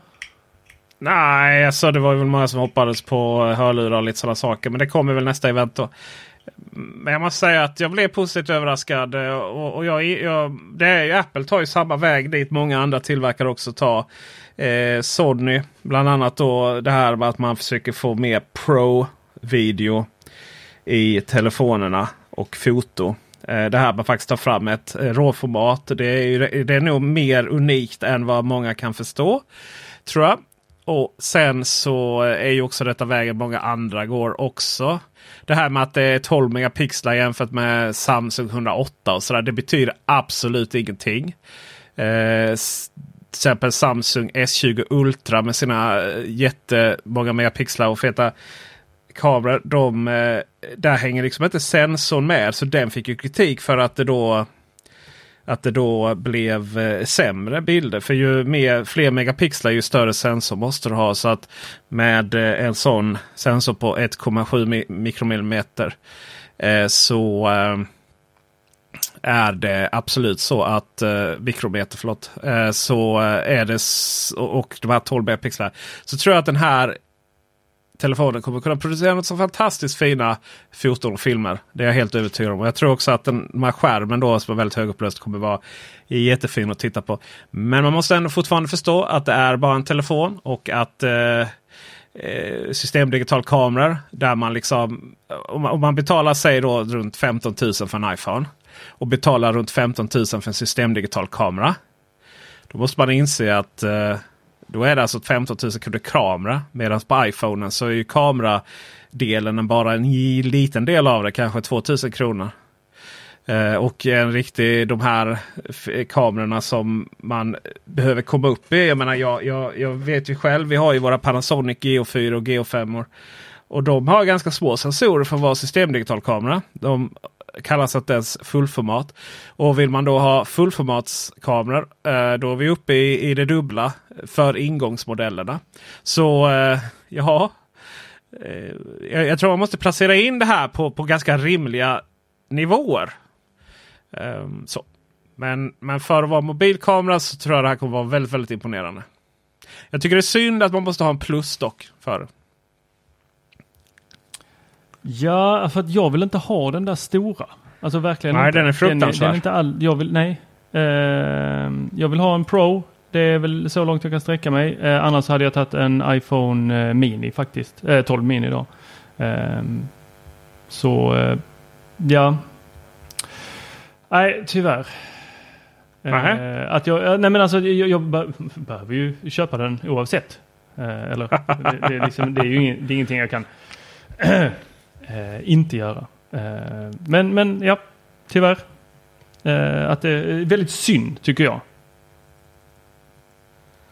Nej, alltså det var väl många som hoppades på hörlurar och lite sådana saker. Men det kommer väl nästa event då. Men jag måste säga att jag blev positivt överraskad. eh, Och, och jag, jag, det är ju, Apple tar ju samma väg dit många andra tillverkare också tar. Eh, Sony bland annat då det här med att man försöker få mer Pro-video i telefonerna och foto. Eh, det här man faktiskt tar fram ett eh, råformat. Det är, ju, det är nog mer unikt än vad många kan förstå. Tror jag. Och sen så är ju också detta vägen många andra går också. Det här med att det är 12 megapixlar jämfört med Samsung 108 och sådär. Det betyder absolut ingenting. Eh, till exempel Samsung S20 Ultra med sina eh, jättemånga megapixlar och feta kameror. De, eh, där hänger liksom inte sensorn med. Så den fick ju kritik för att det då att det då blev eh, sämre bilder. För ju mer, fler megapixlar ju större sensor måste du ha. Så att med eh, en sån sensor på 1,7 mikromillimeter eh, så eh, är det absolut så att eh, mikrometer, förlåt, eh, så är det och, och de här 12 megapixlar. Så tror jag att den här telefonen kommer kunna producera något så fantastiskt fina foton och filmer. Det är jag helt övertygad om. Och jag tror också att den, den här skärmen då som är väldigt högupplöst kommer vara jättefin att titta på. Men man måste ändå fortfarande förstå att det är bara en telefon och att eh, eh systemdigital kameror där man liksom om man, om man betalar sig då runt 15 000 för en iPhone och betalar runt 15 000 för en systemdigital kamera. Då måste man inse att eh, då är det alltså 15 000 kronor kamera. Medan på iPhonen så är ju kameradelen bara en liten del av det. Kanske 2000 kronor. Eh, och en riktig, de här kamerorna som man behöver komma upp i. Jag menar, jag, jag, jag vet ju själv. Vi har ju våra Panasonic GO4 och GO5. -or. Och de har ganska små sensorer för att vara systemdigitalkamera. De kallas att ens fullformat. Och vill man då ha fullformatskameror eh, då är vi uppe i, i det dubbla för ingångsmodellerna. Så eh, ja, eh, jag, jag tror man måste placera in det här på, på ganska rimliga nivåer. Ehm, så. Men, men för att vara mobilkamera så tror jag det här kommer vara väldigt, väldigt imponerande. Jag tycker det är synd att man måste ha en plusdock för det. Ja, för att jag vill inte ha den där stora. Alltså verkligen Nej, inte. den är fruktansvärd. Den den är inte all, jag vill, nej. Ehm, jag vill ha en Pro. Det är väl så långt jag kan sträcka mig. Eh, annars hade jag tagit en iPhone eh, Mini faktiskt. Eh, 12 Mini då. Ehm, så, ja. Nej, tyvärr. Eh, att jag, nej men alltså jag, jag be- behöver ju köpa den oavsett. Eller det, det, är liksom, det är ju ingen, det är ingenting jag kan eh, inte göra. Eh, men, men ja, tyvärr. Eh, att det är väldigt synd tycker jag.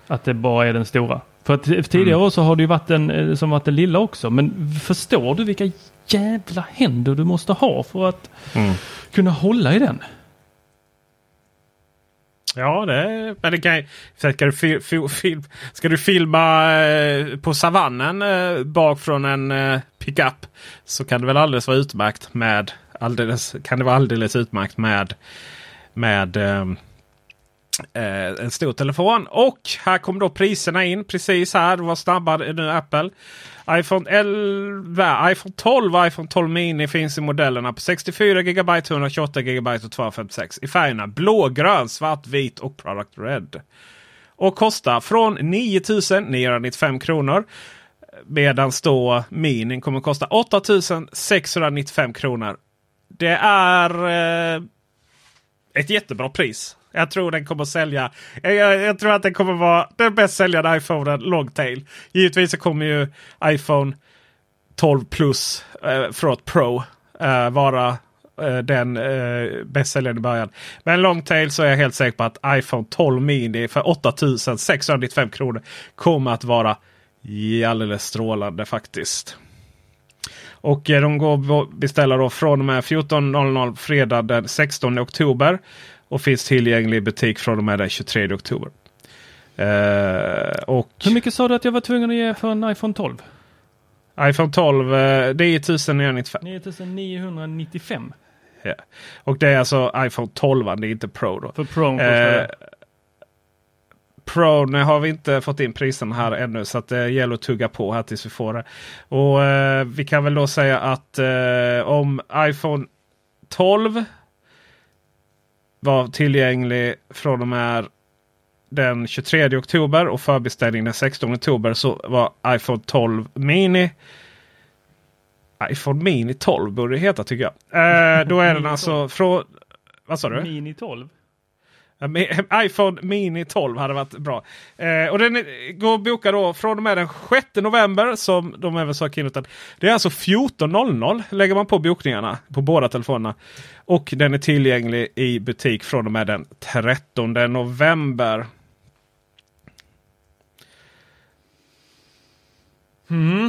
Att det bara är den stora. För att tidigare Mm. så har det ju varit den eh, som varit den lilla också. Men förstår du vilka jävla händer du måste ha för att Mm. kunna hålla i den? Ja, det, är, men det kan ju- Ska du, fil, fil, film, ska du filma eh, på savannen eh, bak från en eh, pickup så kan det väl alldeles vara utmärkt med alldeles, kan det vara alldeles utmärkt med, med ehm, eh, en stor telefon. Och här kommer då priserna in precis här. Vad var snabbare nu Apple iPhone 11, iPhone 12 och iPhone 12 Mini finns i modellerna på 64 GB, 128 GB och 256 i färgerna blå, grön, svart, vit och Product Red. Och kostar från 9 995 kronor. Medan då Minin kommer att kosta 8 695 kronor. Det är eh, ett jättebra pris. Jag tror den kommer sälja. Jag, jag, jag tror att den kommer vara den bäst säljande iPhonen Longtail. Givetvis så kommer ju iPhone 12 Plus, eh, förlåt Pro, eh, vara eh, den eh, säljande i början. Men long tail så är jag helt säker på att iPhone 12 mini för 8695 kronor kommer att vara alldeles strålande faktiskt. Och eh, de går att beställa då från och med 14.00 fredag den 16 oktober. Och finns tillgänglig i butik från och med den 23 oktober. Eh, och Hur mycket sa du att jag var tvungen att ge för en iPhone 12? iPhone 12 eh, 9995. 9995. Ja. Och det är alltså iPhone 12, det är inte Pro. Då. För Pro Eh, Pro nu har vi inte fått in priserna här ännu så att det gäller att tugga på här tills vi får det. Och eh, Vi kan väl då säga att eh, om iPhone 12 var tillgänglig från och med den 23 oktober och förbeställning den 16 oktober så var iPhone 12 Mini iPhone Mini 12 borde det heta tycker jag. Eh, då är den alltså från... Vad sa du? Mini 12? IPhone Mini 12 hade varit bra. Eh, och den går att boka då från och med den 6 november som de även sa keynoten. Det är alltså 14.00 lägger man på bokningarna på båda telefonerna. Och den är tillgänglig i butik från och med den 13 november.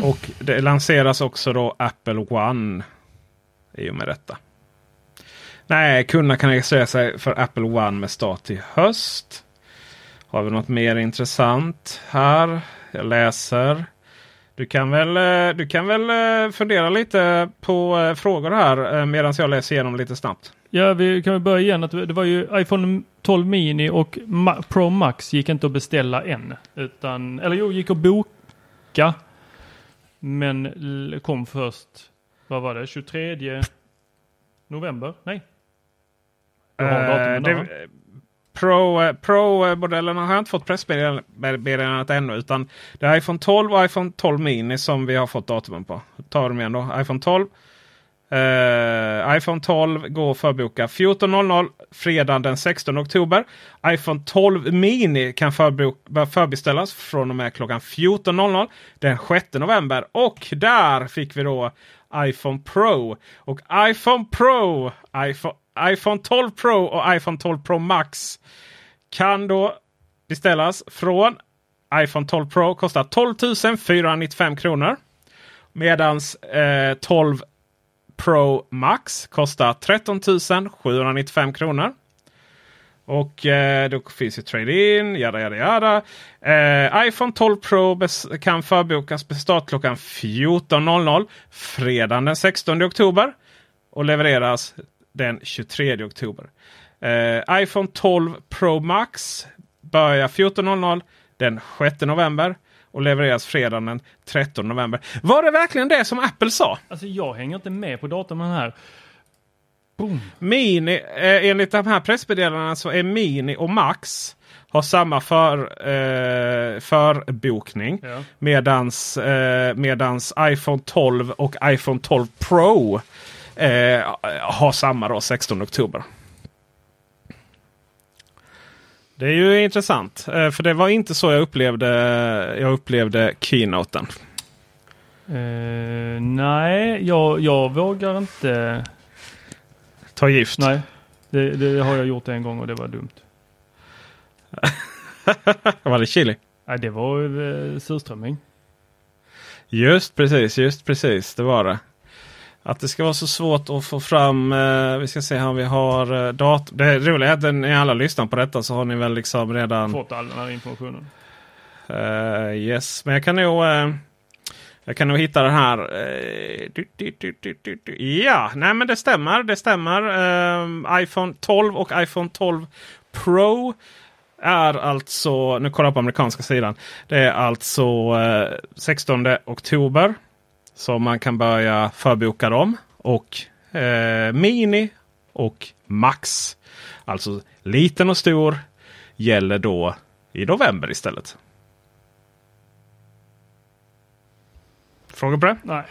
Och det lanseras också då Apple One i och med detta. Nej, kunderna kan registrera sig för Apple One med start i höst. Har vi något mer intressant här? Jag läser. Du kan väl, eh, du kan väl eh, fundera lite på eh, frågor här medan jag läser igenom lite snabbt. Ja, vi kan väl börja igen. Att det var ju iPhone 12 Mini och Pro Max gick inte att beställa än. Utan, eller jo, gick att boka. Men kom först, vad var det, 23 november? Nej. Eh, det, Pro, eh, Pro-modellerna har jag inte fått pressmeddelandet ännu. Utan det är iPhone 12 och iPhone 12 Mini som vi har fått datumen på. Tar dem igen då. iPhone 12. Eh, iPhone 12 går att förboka 14.00 fredagen den 16 oktober. iPhone 12 Mini kan förbok, förbeställas från och med klockan 14.00 den 6 november. Och där fick vi då iPhone Pro. Och iPhone Pro, iPhone, iPhone 12 Pro och iPhone 12 Pro Max kan då beställas från iPhone 12 Pro. Kostar 12 495 kronor. Medans eh, 12 Pro Max kostar 13 795 kronor. Och eh, då finns ju trade-in, jada jada jada. Eh, iPhone 12 Pro kan förbokas med start klockan 14.00 fredagen den 16 oktober. Och levereras den 23 oktober. Eh, iPhone 12 Pro Max börjar 14.00 den 6 november. Och levereras fredagen den 13 november. Var det verkligen det som Apple sa? Alltså jag hänger inte med på datumen här. Boom. Mini, eh, enligt de här pressmeddelandena så är Mini och Max har samma för, eh, förbokning. Ja. Medans, eh, medans iPhone 12 och iPhone 12 Pro eh, har samma då 16 oktober. Det är ju intressant. Eh, för det var inte så jag upplevde, jag upplevde keynoten. Eh, nej, jag, jag vågar inte. Ta gift? Nej, det, det har jag gjort en gång och det var dumt. var det chili? Nej, det var eh, surströmming. Just precis, just precis. Det var det. Att det ska vara så svårt att få fram. Eh, vi ska se här om vi har eh, datum. Det roliga är att ni alla lyssnar på detta så har ni väl liksom redan. Fått all den här informationen. Eh, yes, men jag kan nog. eh, jag kan nog hitta den här. Eh, du, du, du, du, du, du. Ja, nej men det stämmer. Det stämmer. Eh, iPhone 12 och iPhone 12 Pro är alltså, nu kollar jag på amerikanska sidan. Det är alltså eh, 16 oktober. Så man kan börja förboka dem. Och eh, Mini och Max. Alltså liten och stor gäller då i november istället. Frågor på det? Nej.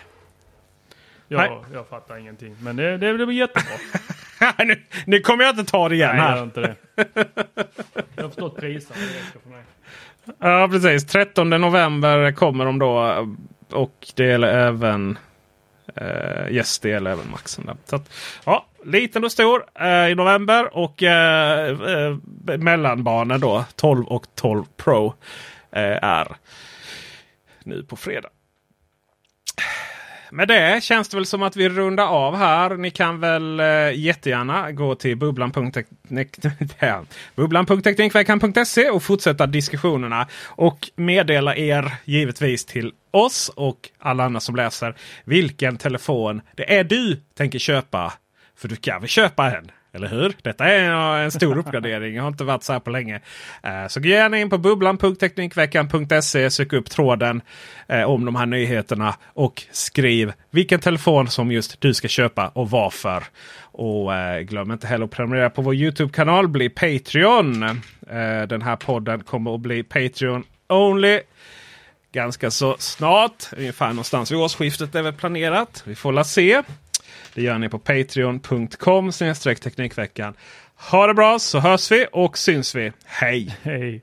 Jag, Nej. jag fattar ingenting. Men det, det blir jättebra. nu, nu kommer jag inte ta det igen Nej, här. gör inte det. Jag har förstått priserna. För mig. Ja precis. 13 november kommer de då. Och det gäller även uh, yes, det gäller även Maxen. Där. Så att, ja, liten och stor eh, i november. Och eh, eh, mellanbarnen då 12 och 12 Pro eh, är nu på fredag. Med det känns det väl som att vi rundar av här. Ni kan väl eh, jättegärna gå till bubblan.teknikveckan.se och fortsätta diskussionerna. Och meddela er givetvis till oss och alla andra som läser vilken telefon det är du tänker köpa. För du kan väl köpa en? Eller hur? Detta är en stor uppgradering. Jag har inte varit så här på länge. Eh, så gå gärna in på bubblan.teknikveckan.se. Sök upp tråden eh, om de här nyheterna. Och skriv vilken telefon som just du ska köpa och varför. Och eh, glöm inte heller att prenumerera på vår Youtube-kanal. Bli Patreon. Den här podden kommer att bli Patreon Only ganska så snart. Ungefär någonstans vid årsskiftet är väl planerat. Vi får la se. Det gör ni på patreon.com teknikveckan. Ha det bra så hörs vi och syns vi. Hej! Hej!